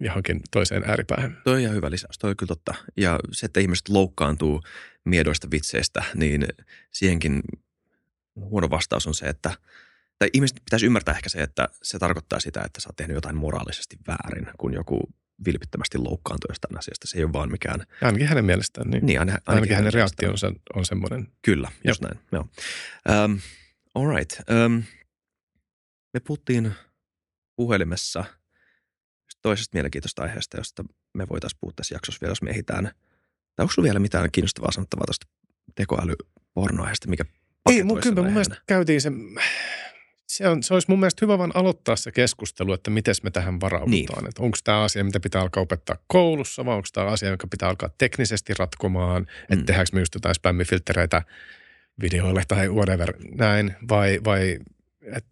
johonkin toiseen ääripäähän. Toi on ihan hyvä lisäys, toi on kyllä totta. Ja se, että ihmiset loukkaantuu miedoista vitseistä, niin siihenkin huono vastaus on se, että tai ihmiset pitäisi ymmärtää ehkä se, että se tarkoittaa sitä, että sä oot tehnyt jotain moraalisesti väärin, kun joku vilpittömästi loukkaantuu jostain asiasta. Se ei ole vaan mikään... Ja ainakin hänen mielestään. Niin, niin ainakin, ainakin, ainakin hänen reaktionsa on, on semmoinen. Kyllä, just Jop. näin. Joo. Um, all right. Um, me puhuttiin puhelimessa toisesta mielenkiintoista aiheesta, josta me voitaisiin puhua tässä jaksossa vielä, jos me ehditään. Tai onko sinulla vielä mitään kiinnostavaa sanottavaa tuosta tekoälypornoaiheesta, mikä Ei, mun, kyllä mun mielestä käytiin se, se, on, se olisi mun mielestä hyvä vaan aloittaa se keskustelu, että miten me tähän varaudutaan. Niin. Että onko tämä asia, mitä pitää alkaa opettaa koulussa, vai onko tämä asia, joka pitää alkaa teknisesti ratkomaan, mm. että tehdäänkö me just jotain spämmifiltreitä videoille tai whatever, näin, vai, vai et,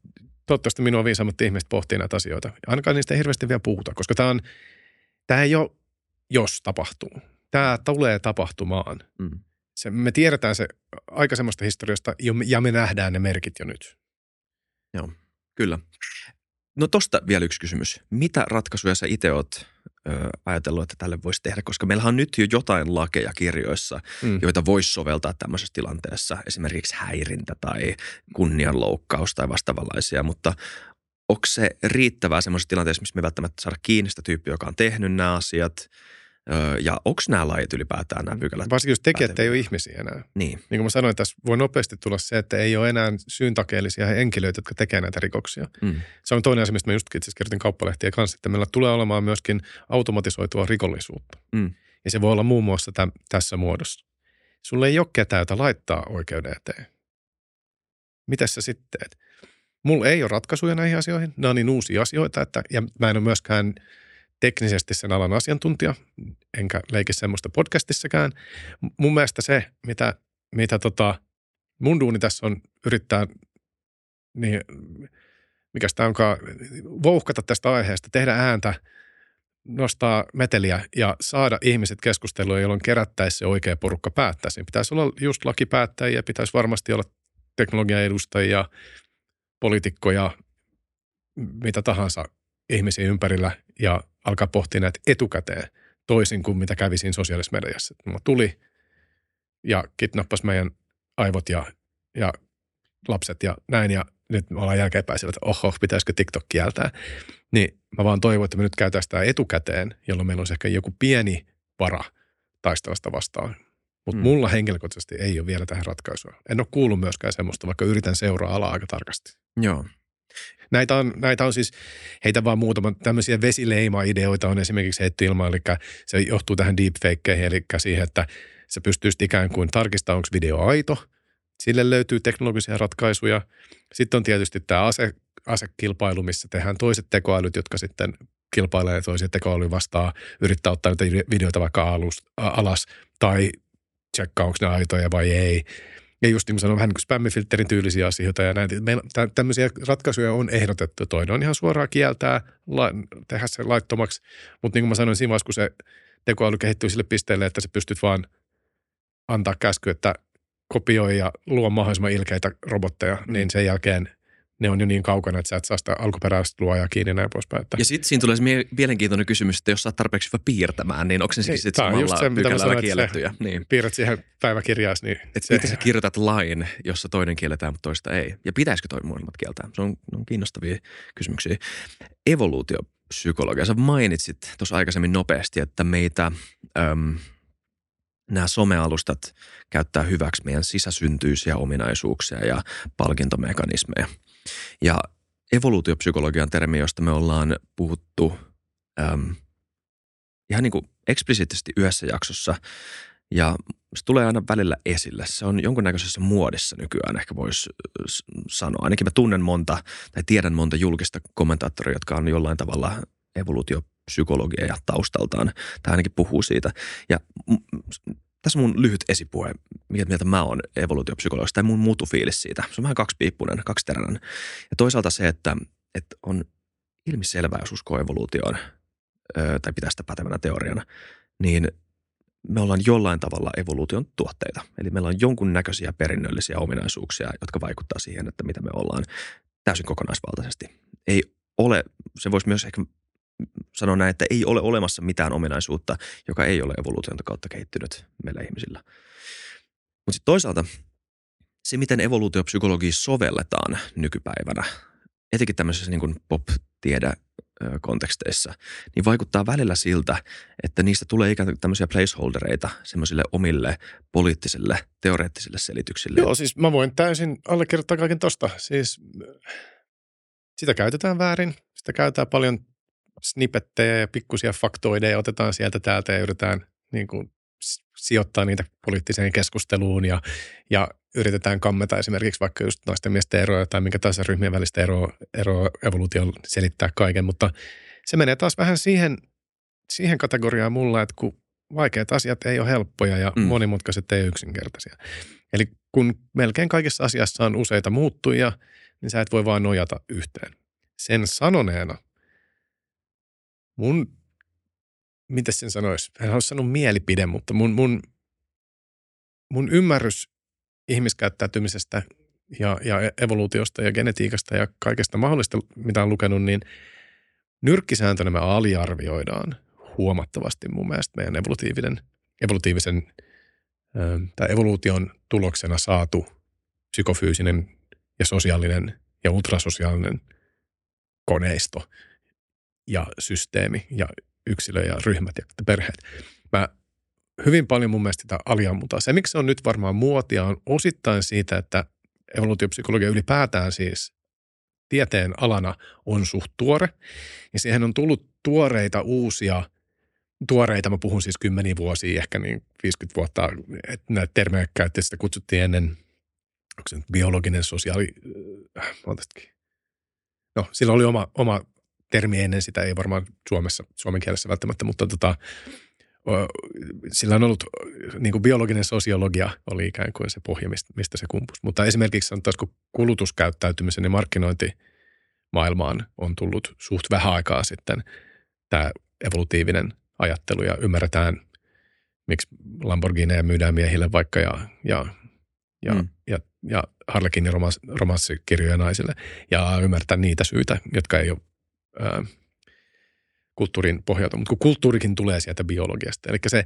toivottavasti minua viisaammat ihmiset pohtii näitä asioita. Ainakaan niistä ei hirveästi vielä puhuta, koska tämä on, tämä ei ole, jos tapahtuu. Tämä tulee tapahtumaan. Mm. Se, me tiedetään se aikaisemmasta historiasta ja me nähdään ne merkit jo nyt. Joo, kyllä. No tosta vielä yksi kysymys. Mitä ratkaisuja sä itse oot ö, ajatellut, että tälle voisi tehdä? Koska meillähän on nyt jo jotain lakeja kirjoissa, mm. joita voisi soveltaa tämmöisessä tilanteessa. Esimerkiksi häirintä tai kunnianloukkaus tai vastaavanlaisia, mutta onko se riittävää semmoisessa tilanteessa, missä me välttämättä saada kiinni sitä tyyppiä, joka on tehnyt nämä asiat – ja onko nämä lajit ylipäätään nämä pykälät? Varsinkin jos tekijät ei ole ihmisiä enää. Niin. Niin kuin mä sanoin, tässä voi nopeasti tulla se, että ei ole enää syyntakeellisia henkilöitä, jotka tekevät näitä rikoksia. Mm. Se on toinen asia, mistä mä just itse kirjoitin kauppalehtiä kanssa, että meillä tulee olemaan myöskin automatisoitua rikollisuutta. Mm. Ja se voi olla muun muassa täm, tässä muodossa. Sulle ei ole ketään, jota laittaa oikeuden eteen. Mitä sä sitten teet? Mulla ei ole ratkaisuja näihin asioihin. Nämä on niin uusia asioita, että, ja mä en ole myöskään – teknisesti sen alan asiantuntija, enkä leiki semmoista podcastissakaan. Mun mielestä se, mitä, mitä tota, mun duuni tässä on yrittää, niin mikä sitä onkaan, vouhkata tästä aiheesta, tehdä ääntä, nostaa meteliä ja saada ihmiset keskusteluun, jolloin kerättäisiin se oikea porukka päättää. Siinä pitäisi olla just lakipäättäjiä, pitäisi varmasti olla teknologian edustajia, poliitikkoja, mitä tahansa ihmisiä ympärillä ja alkaa pohtia näitä etukäteen. toisin kuin mitä kävi siinä sosiaalisessa mediassa. Mulla tuli ja kidnappasi meidän aivot ja, ja lapset ja näin ja nyt me ollaan jälkeenpäin sillä, että oho, pitäisikö TikTok kieltää. Niin mä vaan toivon, että me nyt käytäisiin sitä etukäteen, jolloin meillä on ehkä joku pieni vara taistelasta vastaan. Mutta mm. mulla henkilökohtaisesti ei ole vielä tähän ratkaisua. En ole kuullut myöskään semmoista, vaikka yritän seuraa alaa aika tarkasti. Joo. Näitä on, näitä on siis, heitä vaan muutama tämmöisiä vesileima-ideoita on esimerkiksi heitty ilman, eli se johtuu tähän deepfakeihin, eli siihen, että se pystyy ikään kuin tarkistamaan, onko video aito. Sille löytyy teknologisia ratkaisuja. Sitten on tietysti tämä ase, asekilpailu, missä tehdään toiset tekoälyt, jotka sitten kilpailee toisia tekoälyä vastaan, yrittää ottaa niitä videoita vaikka alus, alas tai tsekkaa, onko ne aitoja vai ei. Ja just niin kuin sanoin, vähän niin kuin spämmifilterin tyylisiä asioita ja näin. Meillä tämmöisiä ratkaisuja on ehdotettu. Toinen on ihan suoraan kieltää, la, tehdä se laittomaksi. Mutta niin kuin mä sanoin, siinä vaiheessa, kun se tekoäly kehittyy sille pisteelle, että sä pystyt vaan antaa käsky, että kopioi ja luo mahdollisimman ilkeitä robotteja, niin sen jälkeen ne on jo niin kaukana, että sä et saa sitä alkuperäistä luojaa kiinni näin poispäin. Että. Ja sitten siinä tulee se mielenkiintoinen kysymys, että jos sä oot tarpeeksi hyvä piirtämään, niin onko se sitten samalla se, pykälällä kiellettyjä? Niin. Piirrät siihen päiväkirjaasi. Niin et se... Miten sä kirjoitat lain, jossa toinen kielletään, mutta toista ei? Ja pitäisikö toi molemmat kieltää? Se on, on kiinnostavia kysymyksiä. Evoluutiopsykologia. Sä mainitsit tuossa aikaisemmin nopeasti, että meitä... Äm, nämä somealustat käyttää hyväksi meidän sisäsyntyisiä ominaisuuksia ja palkintomekanismeja. Ja evoluutiopsykologian termi, josta me ollaan puhuttu äm, ihan niin kuin eksplisiittisesti yhdessä jaksossa, ja se tulee aina välillä esille. Se on jonkunnäköisessä muodissa nykyään, ehkä voisi sanoa. Ainakin mä tunnen monta tai tiedän monta julkista kommentaattoria, jotka on jollain tavalla evoluutiopsykologia ja taustaltaan, tai ainakin puhuu siitä. Ja tässä mun lyhyt esipuhe, mikä mieltä mä oon evoluutiopsykologista, tai mun muutufiilis siitä. Se on vähän kaksipiippunen, kaksiteräinen. Ja toisaalta se, että, että on ilmiselvää, jos uskoo evoluutioon, tai pitää sitä pätevänä teoriana, niin me ollaan jollain tavalla evoluution tuotteita. Eli meillä on jonkunnäköisiä perinnöllisiä ominaisuuksia, jotka vaikuttaa siihen, että mitä me ollaan täysin kokonaisvaltaisesti. Ei ole, se voisi myös ehkä sanon näin, että ei ole olemassa mitään ominaisuutta, joka ei ole evoluution kautta kehittynyt meillä ihmisillä. Mutta sitten toisaalta se, miten evoluutiopsykologia sovelletaan nykypäivänä, etenkin tämmöisessä niin pop-tiede konteksteissa, niin vaikuttaa välillä siltä, että niistä tulee ikään kuin tämmöisiä placeholdereita semmoisille omille poliittisille, teoreettisille selityksille. Joo, siis mä voin täysin allekirjoittaa kaiken tosta. Siis sitä käytetään väärin, sitä käytetään paljon snippettejä ja pikkusia faktoideja otetaan sieltä täältä ja yritetään niin kuin sijoittaa niitä poliittiseen keskusteluun ja, ja yritetään kammeta esimerkiksi vaikka just naisten miesten eroa tai minkä tahansa ryhmien välistä eroa, eroa evoluutio selittää kaiken, mutta se menee taas vähän siihen, siihen kategoriaan mulla, että kun vaikeat asiat ei ole helppoja ja mm. monimutkaiset ei ole yksinkertaisia. Eli kun melkein kaikissa asiassa on useita muuttuja, niin sä et voi vaan nojata yhteen. Sen sanoneena mun, mitä sen sanoisi, en halua sanoa mielipide, mutta mun, mun, mun ymmärrys ihmiskäyttäytymisestä ja, ja evoluutiosta ja genetiikasta ja kaikesta mahdollista, mitä on lukenut, niin nyrkkisääntönä me aliarvioidaan huomattavasti mun mielestä meidän evolutiivinen, evolutiivisen tai evoluution tuloksena saatu psykofyysinen ja sosiaalinen ja ultrasosiaalinen koneisto ja systeemi ja yksilö ja ryhmät ja perheet. Mä hyvin paljon mun mielestä sitä aliammutaan. Se, miksi se on nyt varmaan muotia, on osittain siitä, että evoluutiopsykologia ylipäätään siis tieteen alana on suht tuore. Ja siihen on tullut tuoreita uusia, tuoreita, mä puhun siis kymmeniä vuosia, ehkä niin 50 vuotta, että näitä termejä käytti, sitä kutsuttiin ennen, onko se nyt biologinen sosiaali, äh, No, sillä oli oma, oma termi ennen sitä ei varmaan Suomessa, suomen kielessä välttämättä, mutta tota, sillä on ollut niin kuin biologinen sosiologia oli ikään kuin se pohja, mistä se kumpusi. Mutta esimerkiksi sanotaanko kulutuskäyttäytymisen ja markkinointi maailmaan on tullut suht vähän aikaa sitten tämä evolutiivinen ajattelu ja ymmärretään, miksi Lamborghineja myydään miehille vaikka ja, ja, ja, mm. ja, ja Harlekinin romanssikirjoja naisille ja ymmärtää niitä syitä, jotka ei ole kulttuurin pohjalta, mutta kun kulttuurikin tulee sieltä biologiasta. Eli se,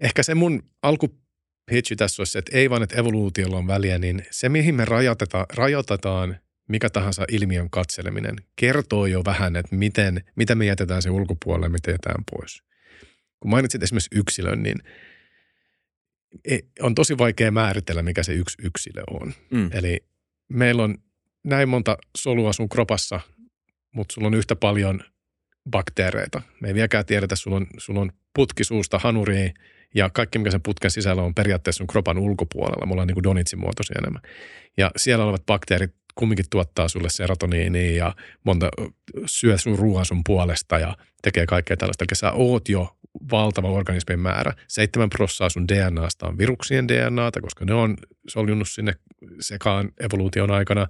ehkä se mun alkupitchi tässä olisi, että ei vaan, että evoluutiolla on väliä, niin se, mihin me rajoitetaan, rajoitetaan mikä tahansa ilmiön katseleminen, kertoo jo vähän, että miten, mitä me jätetään se ulkopuolelle, mitä jätetään pois. Kun mainitsit esimerkiksi yksilön, niin e, on tosi vaikea määritellä, mikä se yksi yksilö on. Mm. Eli meillä on näin monta solua sun kropassa, mutta sulla on yhtä paljon bakteereita. Me ei vieläkään tiedetä, sulla on, sulla on putkisuusta hanuriin ja kaikki, mikä sen putken sisällä on periaatteessa sun kropan ulkopuolella. Me ollaan niin kuin donitsin muotoisia enemmän. Ja siellä olevat bakteerit kumminkin tuottaa sulle serotoniinia ja monta syö sun ruoan sun puolesta ja tekee kaikkea tällaista. Eli sä oot jo valtava organismin määrä. 7 prossaa sun DNAsta on viruksien DNAta, koska ne on soljunut sinne sekaan evoluution aikana.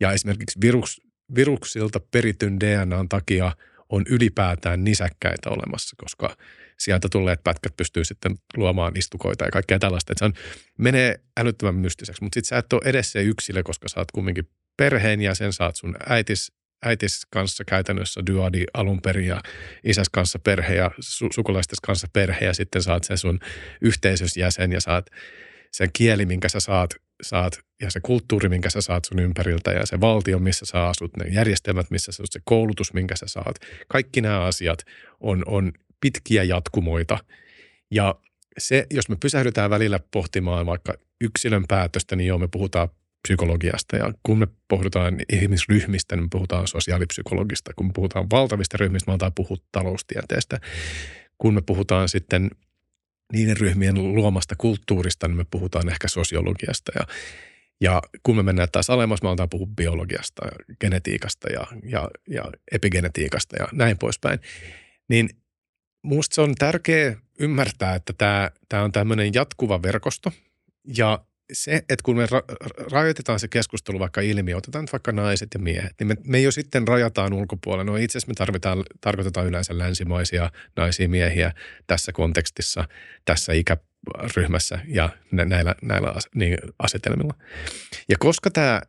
Ja esimerkiksi virus, viruksilta perityn DNAn takia on ylipäätään nisäkkäitä olemassa, koska sieltä tulleet pätkät pystyy sitten luomaan istukoita ja kaikkea tällaista. Että se on, menee älyttömän mystiseksi, mutta sitten sä et ole edes se yksilö, koska sä oot kumminkin perheen ja sen saat sun äitis, äitis kanssa käytännössä dyadi alun perin ja isäs kanssa perhe ja su- sukulaistes kanssa perhe ja sitten saat sen sun yhteisösjäsen ja saat sen kieli, minkä sä saat, saat ja se kulttuuri, minkä sä saat sun ympäriltä ja se valtio, missä sä asut, ne järjestelmät, missä sä asut, se koulutus, minkä sä saat. Kaikki nämä asiat on, on pitkiä jatkumoita. Ja se, jos me pysähdytään välillä pohtimaan vaikka yksilön päätöstä, niin joo, me puhutaan psykologiasta. Ja kun me pohditaan ihmisryhmistä, niin me puhutaan sosiaalipsykologista. Kun me puhutaan valtavista ryhmistä, me aletaan puhua taloustieteestä. Kun me puhutaan sitten niiden ryhmien luomasta kulttuurista, niin me puhutaan ehkä sosiologiasta. Ja, ja kun me mennään taas alemmas, me aletaan puhua biologiasta, genetiikasta ja, ja, ja epigenetiikasta ja näin poispäin. Niin Minusta se on tärkeää ymmärtää, että tämä, tämä on tämmöinen jatkuva verkosto ja se, että kun me ra- rajoitetaan se keskustelu vaikka ilmiö, otetaan nyt vaikka naiset ja miehet, niin me, me jo sitten rajataan ulkopuolelle. No itse asiassa me tarvitaan, tarkoitetaan yleensä länsimaisia naisia miehiä tässä kontekstissa, tässä ikäryhmässä ja näillä, näillä niin asetelmilla. Ja koska tämä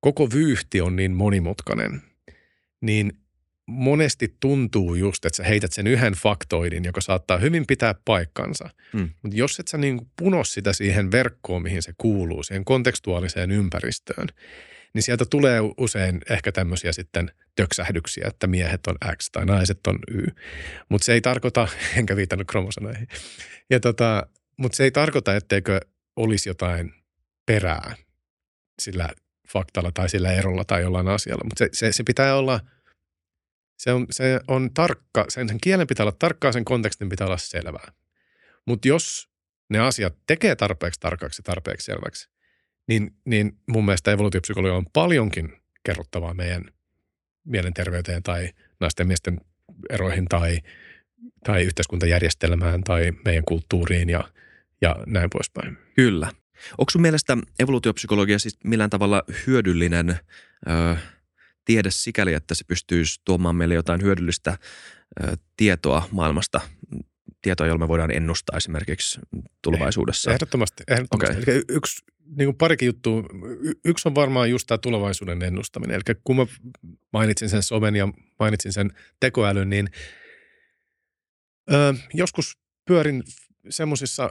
koko vyyhti on niin monimutkainen, niin monesti tuntuu just, että sä heität sen yhden faktoidin, joka saattaa hyvin pitää paikkansa. Mm. Mutta jos et sä niin puno sitä siihen verkkoon, mihin se kuuluu, siihen kontekstuaaliseen ympäristöön, niin sieltä tulee usein ehkä tämmöisiä sitten töksähdyksiä, että miehet on X tai naiset on Y. Mutta se ei tarkoita, [LAUGHS] enkä viitannut kromosoneihin, ja tota, mutta se ei tarkoita, etteikö olisi jotain perää sillä faktalla tai sillä erolla tai jollain asialla. Mutta se, se, se pitää olla – se on, se on tarkka, sen, sen kielen pitää olla tarkkaa, sen kontekstin pitää olla selvää. Mutta jos ne asiat tekee tarpeeksi tarkaksi ja tarpeeksi selväksi, niin, niin mun mielestä evoluutiopsykologia on paljonkin kerrottavaa meidän mielenterveyteen tai naisten miesten eroihin tai, tai yhteiskuntajärjestelmään tai meidän kulttuuriin ja, ja näin poispäin. Kyllä. Onko sun mielestä evoluutiopsykologia siis millään tavalla hyödyllinen ö, tiede sikäli, että se pystyisi tuomaan meille jotain hyödyllistä tietoa maailmasta, tietoa, jolla me voidaan ennustaa esimerkiksi tulevaisuudessa. Ehdottomasti. ehdottomasti. Okay. Eli yksi, niin kuin parikin juttu. Yksi on varmaan just tämä tulevaisuuden ennustaminen. Eli kun mä mainitsin sen somen ja mainitsin sen tekoälyn, niin ö, joskus pyörin semmoisissa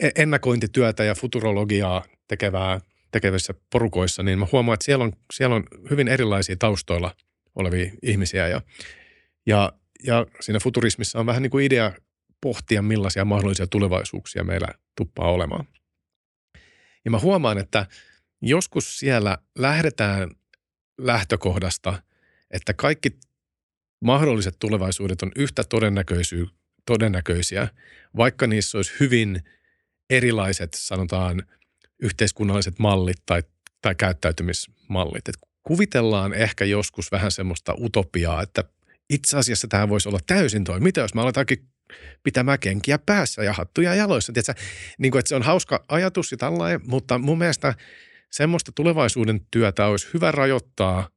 e-, ennakointityötä ja futurologiaa tekevää tekevissä porukoissa, niin mä huomaan, että siellä on, siellä on hyvin erilaisia taustoilla olevia ihmisiä ja, ja, ja siinä futurismissa on vähän niin kuin idea pohtia, millaisia mahdollisia tulevaisuuksia meillä tuppaa olemaan. Ja mä huomaan, että joskus siellä lähdetään lähtökohdasta, että kaikki mahdolliset tulevaisuudet on yhtä todennäköisiä, vaikka niissä olisi hyvin erilaiset, sanotaan – yhteiskunnalliset mallit tai, tai käyttäytymismallit. Et kuvitellaan ehkä joskus vähän semmoista utopiaa, että itse asiassa tämä voisi olla täysin toi. Mitä jos me aletaankin pitämään kenkiä päässä ja hattuja jaloissa? Tiedätkö, niin kuin, että se on hauska ajatus ja tällainen, mutta mun mielestä semmoista tulevaisuuden työtä olisi hyvä rajoittaa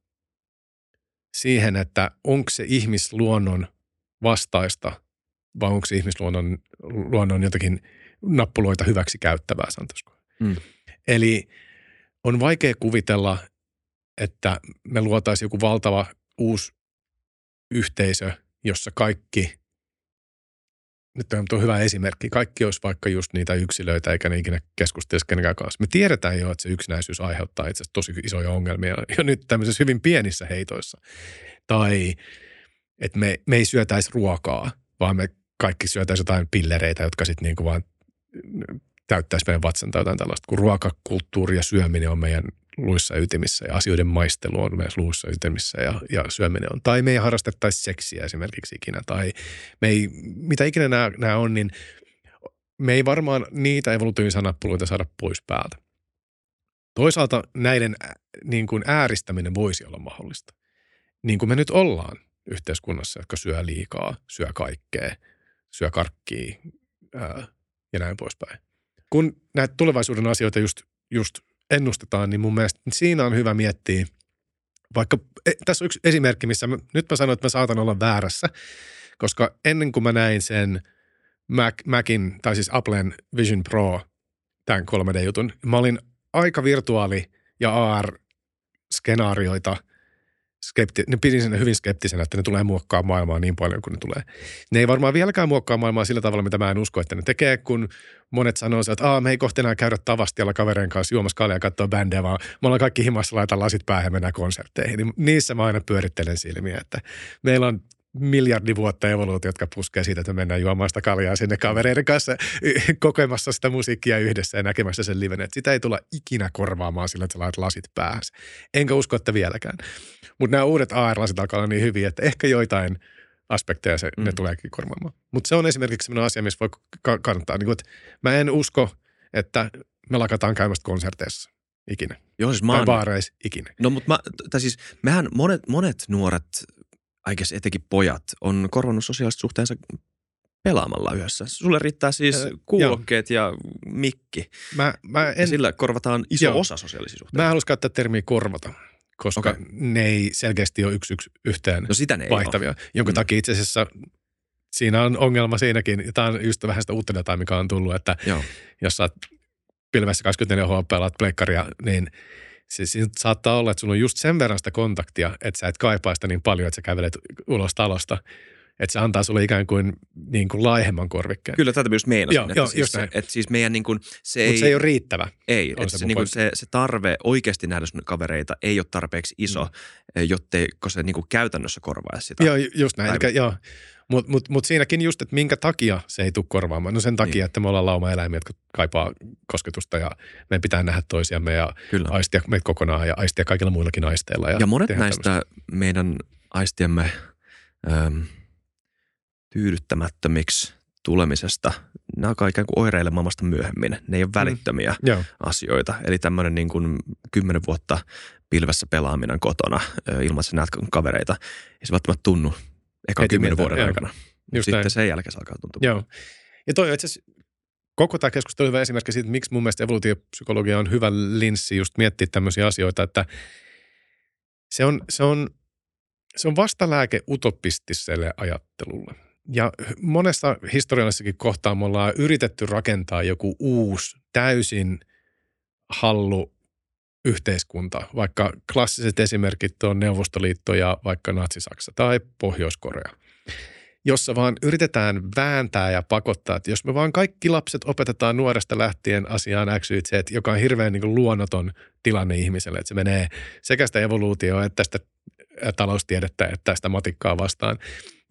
siihen, että onko se ihmisluonnon vastaista vai onko se ihmisluonnon luonnon jotakin nappuloita hyväksi käyttävää, sanotaanko. Mm. Eli on vaikea kuvitella, että me luotaisiin joku valtava uusi yhteisö, jossa kaikki, nyt on hyvä esimerkki, kaikki olisi vaikka just niitä yksilöitä, eikä ne ikinä keskustelisi kenenkään kanssa. Me tiedetään jo, että se yksinäisyys aiheuttaa itse asiassa tosi isoja ongelmia [LAUGHS] jo nyt tämmöisissä hyvin pienissä heitoissa. Tai että me, me ei syötäisi ruokaa, vaan me kaikki syötäisi jotain pillereitä, jotka sitten niin kuin vaan täyttäisi meidän vatsan tai jotain tällaista, kun ruokakulttuuri ja syöminen on meidän luissa ytimissä ja asioiden maistelu on meidän luissa ytimissä ja, ja syöminen on. Tai me ei harrastettaisi seksiä esimerkiksi ikinä tai me ei, mitä ikinä nämä, nämä on, niin me ei varmaan niitä evolutiivisia nappuloita saada pois päältä. Toisaalta näiden niin kuin ääristäminen voisi olla mahdollista. Niin kuin me nyt ollaan yhteiskunnassa, jotka syö liikaa, syö kaikkea, syö karkkia ää, ja näin poispäin. Kun näitä tulevaisuuden asioita just, just ennustetaan, niin mun mielestä siinä on hyvä miettiä, vaikka e, tässä on yksi esimerkki, missä mä, nyt mä sanoin, että mä saatan olla väärässä, koska ennen kuin mä näin sen Mac, Macin, tai siis Applen Vision Pro, tämän 3D-jutun, mä olin aika virtuaali- ja AR-skenaarioita – skepti, ne pidin sen hyvin skeptisenä, että ne tulee muokkaa maailmaa niin paljon kuin ne tulee. Ne ei varmaan vieläkään muokkaa maailmaa sillä tavalla, mitä mä en usko, että ne tekee, kun monet sanoo, että Aa, me ei kohta enää käydä tavastialla kavereen kanssa juomassa kaljaa ja katsoa bändejä, vaan me ollaan kaikki himassa laita lasit päähän ja mennään konsertteihin. Niin niissä mä aina pyörittelen silmiä, että meillä on miljardi vuotta evoluutio, jotka puskee siitä, että mennään juomaan sitä kaljaa sinne kavereiden kanssa [LAUGHS] kokemassa sitä musiikkia yhdessä ja näkemässä sen livenä. Sitä ei tulla ikinä korvaamaan sillä, että sä lasit päähän. Enkä usko, että vieläkään. Mutta nämä uudet AR-lasit alkaa olla niin hyviä, että ehkä joitain aspekteja se, mm. ne tuleekin korvaamaan. Mutta se on esimerkiksi sellainen asia, missä voi kannattaa. Niin kun, että mä en usko, että me lakataan käymästä konserteissa ikinä. Joo, siis mä oon... baareissa ikinä. No mutta mä, tai siis mehän monet, monet nuoret aikes etenkin pojat, on korvannut sosiaaliset suhteensa pelaamalla yhdessä. Sulle riittää siis äh, kuulokkeet joo. ja mikki. Mä, mä en, ja sillä korvataan iso joo. osa sosiaalisia suhteita. Mä haluaisin käyttää termiä korvata, koska okay. ne ei selkeästi ole yksi, yksi yhteen no sitä ne vaihtavia. Ole. Jonka mm. takia itse asiassa siinä on ongelma siinäkin. Tämä on just vähän sitä uutta dataa, mikä on tullut, että joo. jos sä oot pilvessä 24 H pelaat pleikkaria, niin – siis saattaa olla, että sulla on just sen verran sitä kontaktia, että sä et kaipaa sitä niin paljon, että sä kävelet ulos talosta. Että se antaa sulle ikään kuin, niin kuin laihemman korvikkeen. Kyllä, tätä myös meinasin. Joo, että, joo, siis, se, että siis meidän niin kuin, se ei... se ei ole riittävä. Ei, että se, se, niin kuin se, se tarve oikeasti nähdä sun kavereita ei ole tarpeeksi iso, mm. jotteiko se niin kuin käytännössä korvaisi sitä. Joo, just näin. Eli, joo. Mutta mut, mut siinäkin just, että minkä takia se ei tule korvaamaan. No sen takia, niin. että me ollaan lauma-eläimiä, jotka kaipaa kosketusta ja meidän pitää nähdä toisiamme ja Kyllä. aistia meitä kokonaan ja aistia kaikilla muillakin aisteilla. Ja, ja monet näistä tämmöistä. meidän aistiemme ähm, tyydyttämättömiksi tulemisesta, nämä alkaa ikään kuin oireilemaan vasta myöhemmin. Ne ei ole mm. välittömiä mm. asioita. Eli tämmöinen niin kuin kymmenen vuotta pilvessä pelaaminen kotona ilman, että näet kavereita, ei se välttämättä tunnu eka kymmenen vuoden joo. aikana. Just sitten näin. sen jälkeen se alkaa tuntua. Joo. Ja toi itse koko tämä keskustelu hyvä esimerkki siitä, miksi mun mielestä evoluutiopsykologia on hyvä linssi just miettiä tämmöisiä asioita, että se on, se on, se on vastalääke utopistiselle ajattelulle. Ja monessa historiallisessakin kohtaa me ollaan yritetty rakentaa joku uusi, täysin hallu yhteiskunta, vaikka klassiset esimerkit on Neuvostoliitto ja vaikka Natsi-Saksa tai Pohjois-Korea, jossa vaan yritetään vääntää ja pakottaa, että jos me vaan kaikki lapset opetetaan nuoresta lähtien asiaan X, Y, Z, joka on hirveän niin luonnoton tilanne ihmiselle, että se menee sekä sitä evoluutioa että sitä taloustiedettä että sitä matikkaa vastaan.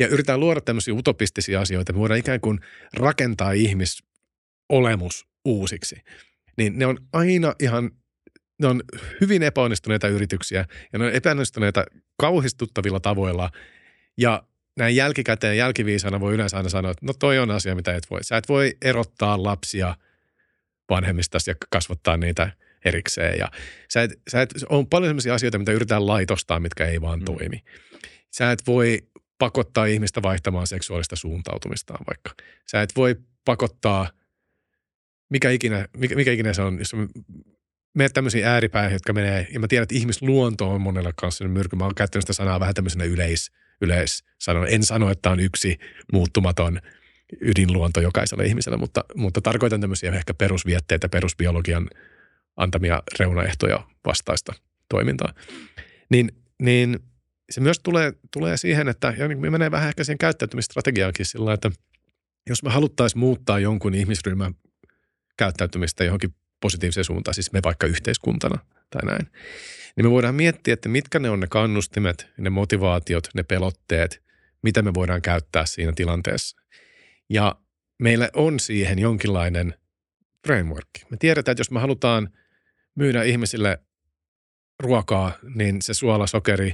Ja yritetään luoda tämmöisiä utopistisia asioita, me voidaan ikään kuin rakentaa ihmisolemus uusiksi. Niin ne on aina ihan ne on hyvin epäonnistuneita yrityksiä ja ne on epäonnistuneita kauhistuttavilla tavoilla. Ja näin jälkikäteen jälkiviisana voi yleensä aina sanoa, että no toi on asia, mitä et voi. Sä et voi erottaa lapsia vanhemmistasi ja kasvattaa niitä erikseen. Ja sä et, sä et, on paljon sellaisia asioita, mitä yritetään laitostaa, mitkä ei vaan mm. toimi. Sä et voi pakottaa ihmistä vaihtamaan seksuaalista suuntautumistaan vaikka. Sä et voi pakottaa, mikä ikinä, mikä, mikä ikinä se on, jos menet tämmöisiä ääripäihin, jotka menee, ja mä tiedän, että ihmisluonto on monella kanssa myrky. Mä oon käyttänyt sitä sanaa vähän tämmöisenä yleis, yleis sanon. En sano, että on yksi muuttumaton ydinluonto jokaisella ihmisellä, mutta, mutta tarkoitan tämmöisiä ehkä perusvietteitä, perusbiologian antamia reunaehtoja vastaista toimintaa. Niin, niin se myös tulee, tulee siihen, että ja niin menee vähän ehkä siihen käyttäytymistrategiaankin sillä että jos me haluttaisiin muuttaa jonkun ihmisryhmän käyttäytymistä johonkin positiiviseen suuntaan, siis me vaikka yhteiskuntana tai näin, niin me voidaan miettiä, että mitkä ne on ne kannustimet, ne motivaatiot, ne pelotteet, mitä me voidaan käyttää siinä tilanteessa. Ja meillä on siihen jonkinlainen framework. Me tiedetään, että jos me halutaan myydä ihmisille ruokaa, niin se suola, sokeri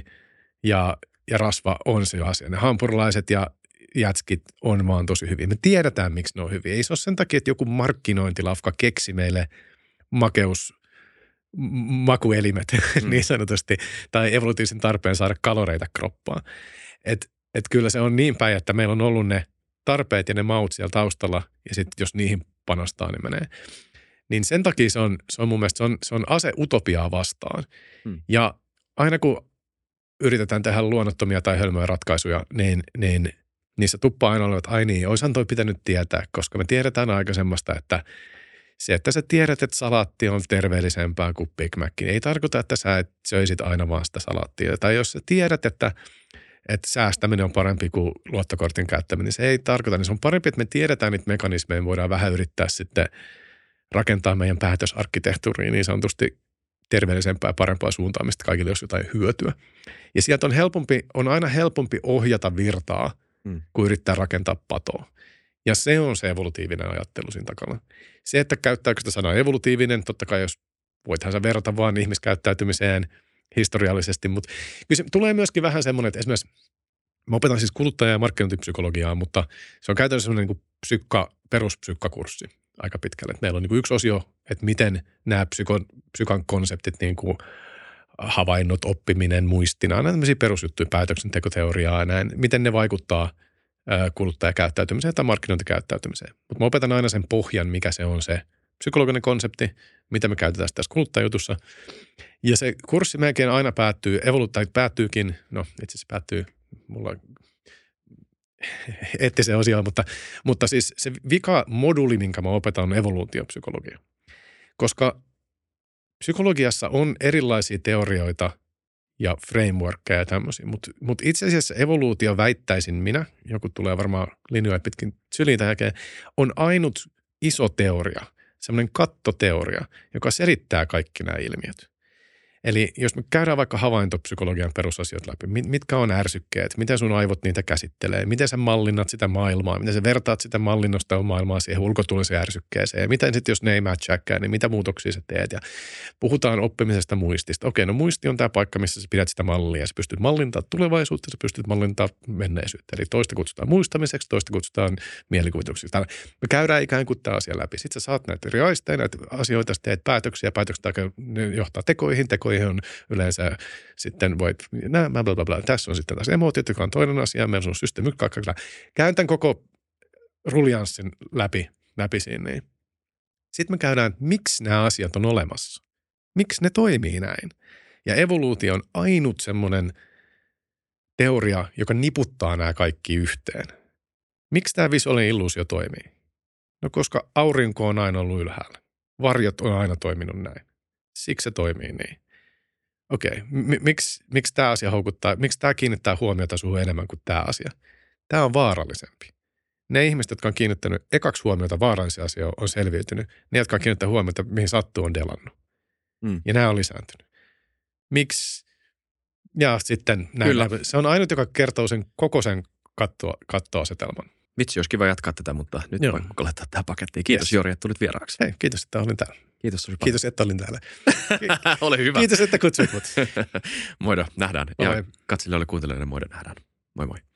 ja, ja rasva on se asia. Ne hampurilaiset ja jätskit on vaan tosi hyviä. Me tiedetään, miksi ne on hyviä. Ei se ole sen takia, että joku markkinointilafka keksi meille makeus makuelimet [LAUGHS] mm. niin sanotusti, tai evolutiivisen tarpeen saada kaloreita kroppaan. Et, et kyllä se on niin päin, että meillä on ollut ne tarpeet ja ne maut siellä taustalla, ja sitten jos niihin panostaa, niin menee. Niin sen takia se on, se on mun mielestä se on, se on ase utopiaa vastaan. Mm. Ja aina kun yritetään tehdä luonnottomia tai hölmöjä ratkaisuja, niin, niin niissä tuppaa aina että ai niin, oishan toi pitänyt tietää, koska me tiedetään aika semmoista, että – se, että sä tiedät, että salaatti on terveellisempää kuin Big Mac, niin ei tarkoita, että sä et söisit aina vaan sitä salaattia. Tai jos sä tiedät, että, että säästäminen on parempi kuin luottokortin käyttäminen, niin se ei tarkoita. Niin se on parempi, että me tiedetään niitä mekanismeja, voidaan vähän yrittää sitten rakentaa meidän päätösarkkitehtuuriin niin sanotusti terveellisempää ja parempaa suuntaan, mistä kaikille olisi jotain hyötyä. Ja sieltä on helpompi, on aina helpompi ohjata virtaa, hmm. kuin yrittää rakentaa patoa. Ja se on se evolutiivinen ajattelu siinä takana. Se, että käyttääkö sitä sanaa evolutiivinen, totta kai jos voithan sä verrata vaan ihmiskäyttäytymiseen historiallisesti, mutta kyllä tulee myöskin vähän semmoinen, että esimerkiksi mä opetan siis kuluttaja- ja markkinointipsykologiaa, mutta se on käytännössä semmoinen niin psykka, peruspsykkakurssi aika pitkälle. Meillä on niin kuin yksi osio, että miten nämä psykon, psykan konseptit, niin kuin havainnot, oppiminen, muistina, nämä tämmöisiä perusjuttuja, päätöksentekoteoriaa ja näin, miten ne vaikuttaa – kuluttajakäyttäytymiseen tai markkinointikäyttäytymiseen. Mutta mä opetan aina sen pohjan, mikä se on se psykologinen konsepti, mitä me käytetään tässä kuluttajajutussa. Ja se kurssi melkein aina päättyy, evolu- tai päättyykin, no itse asiassa päättyy, mulla [LAUGHS] eettisen osioon, mutta, mutta siis se vika moduli, minkä mä opetan, on evoluutiopsykologia. Koska psykologiassa on erilaisia teorioita – ja frameworkkeja ja tämmöisiä. Mutta mut itse asiassa evoluutio väittäisin minä, joku tulee varmaan linjoja pitkin syliin jälkeen, on ainut iso teoria, semmoinen kattoteoria, joka selittää kaikki nämä ilmiöt. Eli jos me käydään vaikka havaintopsykologian perusasiat läpi, mitkä on ärsykkeet, miten sun aivot niitä käsittelee, miten sä mallinnat sitä maailmaa, miten sä vertaat sitä mallinnosta maailmaa siihen ulkotuliseen ärsykkeeseen, ja miten sitten jos ne ei matchaakaan, niin mitä muutoksia sä teet. Ja puhutaan oppimisesta muistista. Okei, no muisti on tämä paikka, missä sä pidät sitä mallia, sä pystyt mallintaa tulevaisuutta, sä pystyt mallintaa menneisyyttä. Eli toista kutsutaan muistamiseksi, toista kutsutaan mielikuvitukseksi. Me käydään ikään kuin tämä asia läpi. Sitten sä saat näitä eri aisteja, näitä asioita, teet päätöksiä, päätökset johtaa tekoihin, tekoihin tekoihin on yleensä sitten voit, nää, bla, bla, bla. Tässä on sitten taas emotiot, joka on toinen asia. Meillä on systeemi, Käyn tämän koko ruljanssin läpi, läpi siinä. Niin. Sitten me käydään, että miksi nämä asiat on olemassa. Miksi ne toimii näin? Ja evoluutio on ainut semmoinen teoria, joka niputtaa nämä kaikki yhteen. Miksi tämä visuaalinen illuusio toimii? No koska aurinko on aina ollut ylhäällä. Varjot on aina toiminut näin. Siksi se toimii niin okei, okay, m- miksi, miksi tämä asia houkuttaa, miksi tämä kiinnittää huomiota sinuun enemmän kuin tämä asia? Tämä on vaarallisempi. Ne ihmiset, jotka on kiinnittänyt ekaksi huomiota vaarallisia asioita, on selviytynyt. Ne, jotka on kiinnittänyt huomiota, mihin sattuu, on delannut. Mm. Ja nämä on lisääntynyt. Miksi? Ja sitten näin. Kyllä. Se on ainut, joka kertoo sen koko sen katto, kattoasetelman. Vitsi, olisi kiva jatkaa tätä, mutta nyt Joo. voin laittaa tähän pakettiin. Kiitos yes. Jori, että tulit vieraaksi. Hei, kiitos, että olin täällä. Kiitos tosi Kiitos, että olin täällä. [LAUGHS] Ole hyvä. Kiitos, että kutsuit mut. [LAUGHS] Moido, nähdään. Moi. Ja katselijoille kuuntelijoille moido nähdään. Moi moi.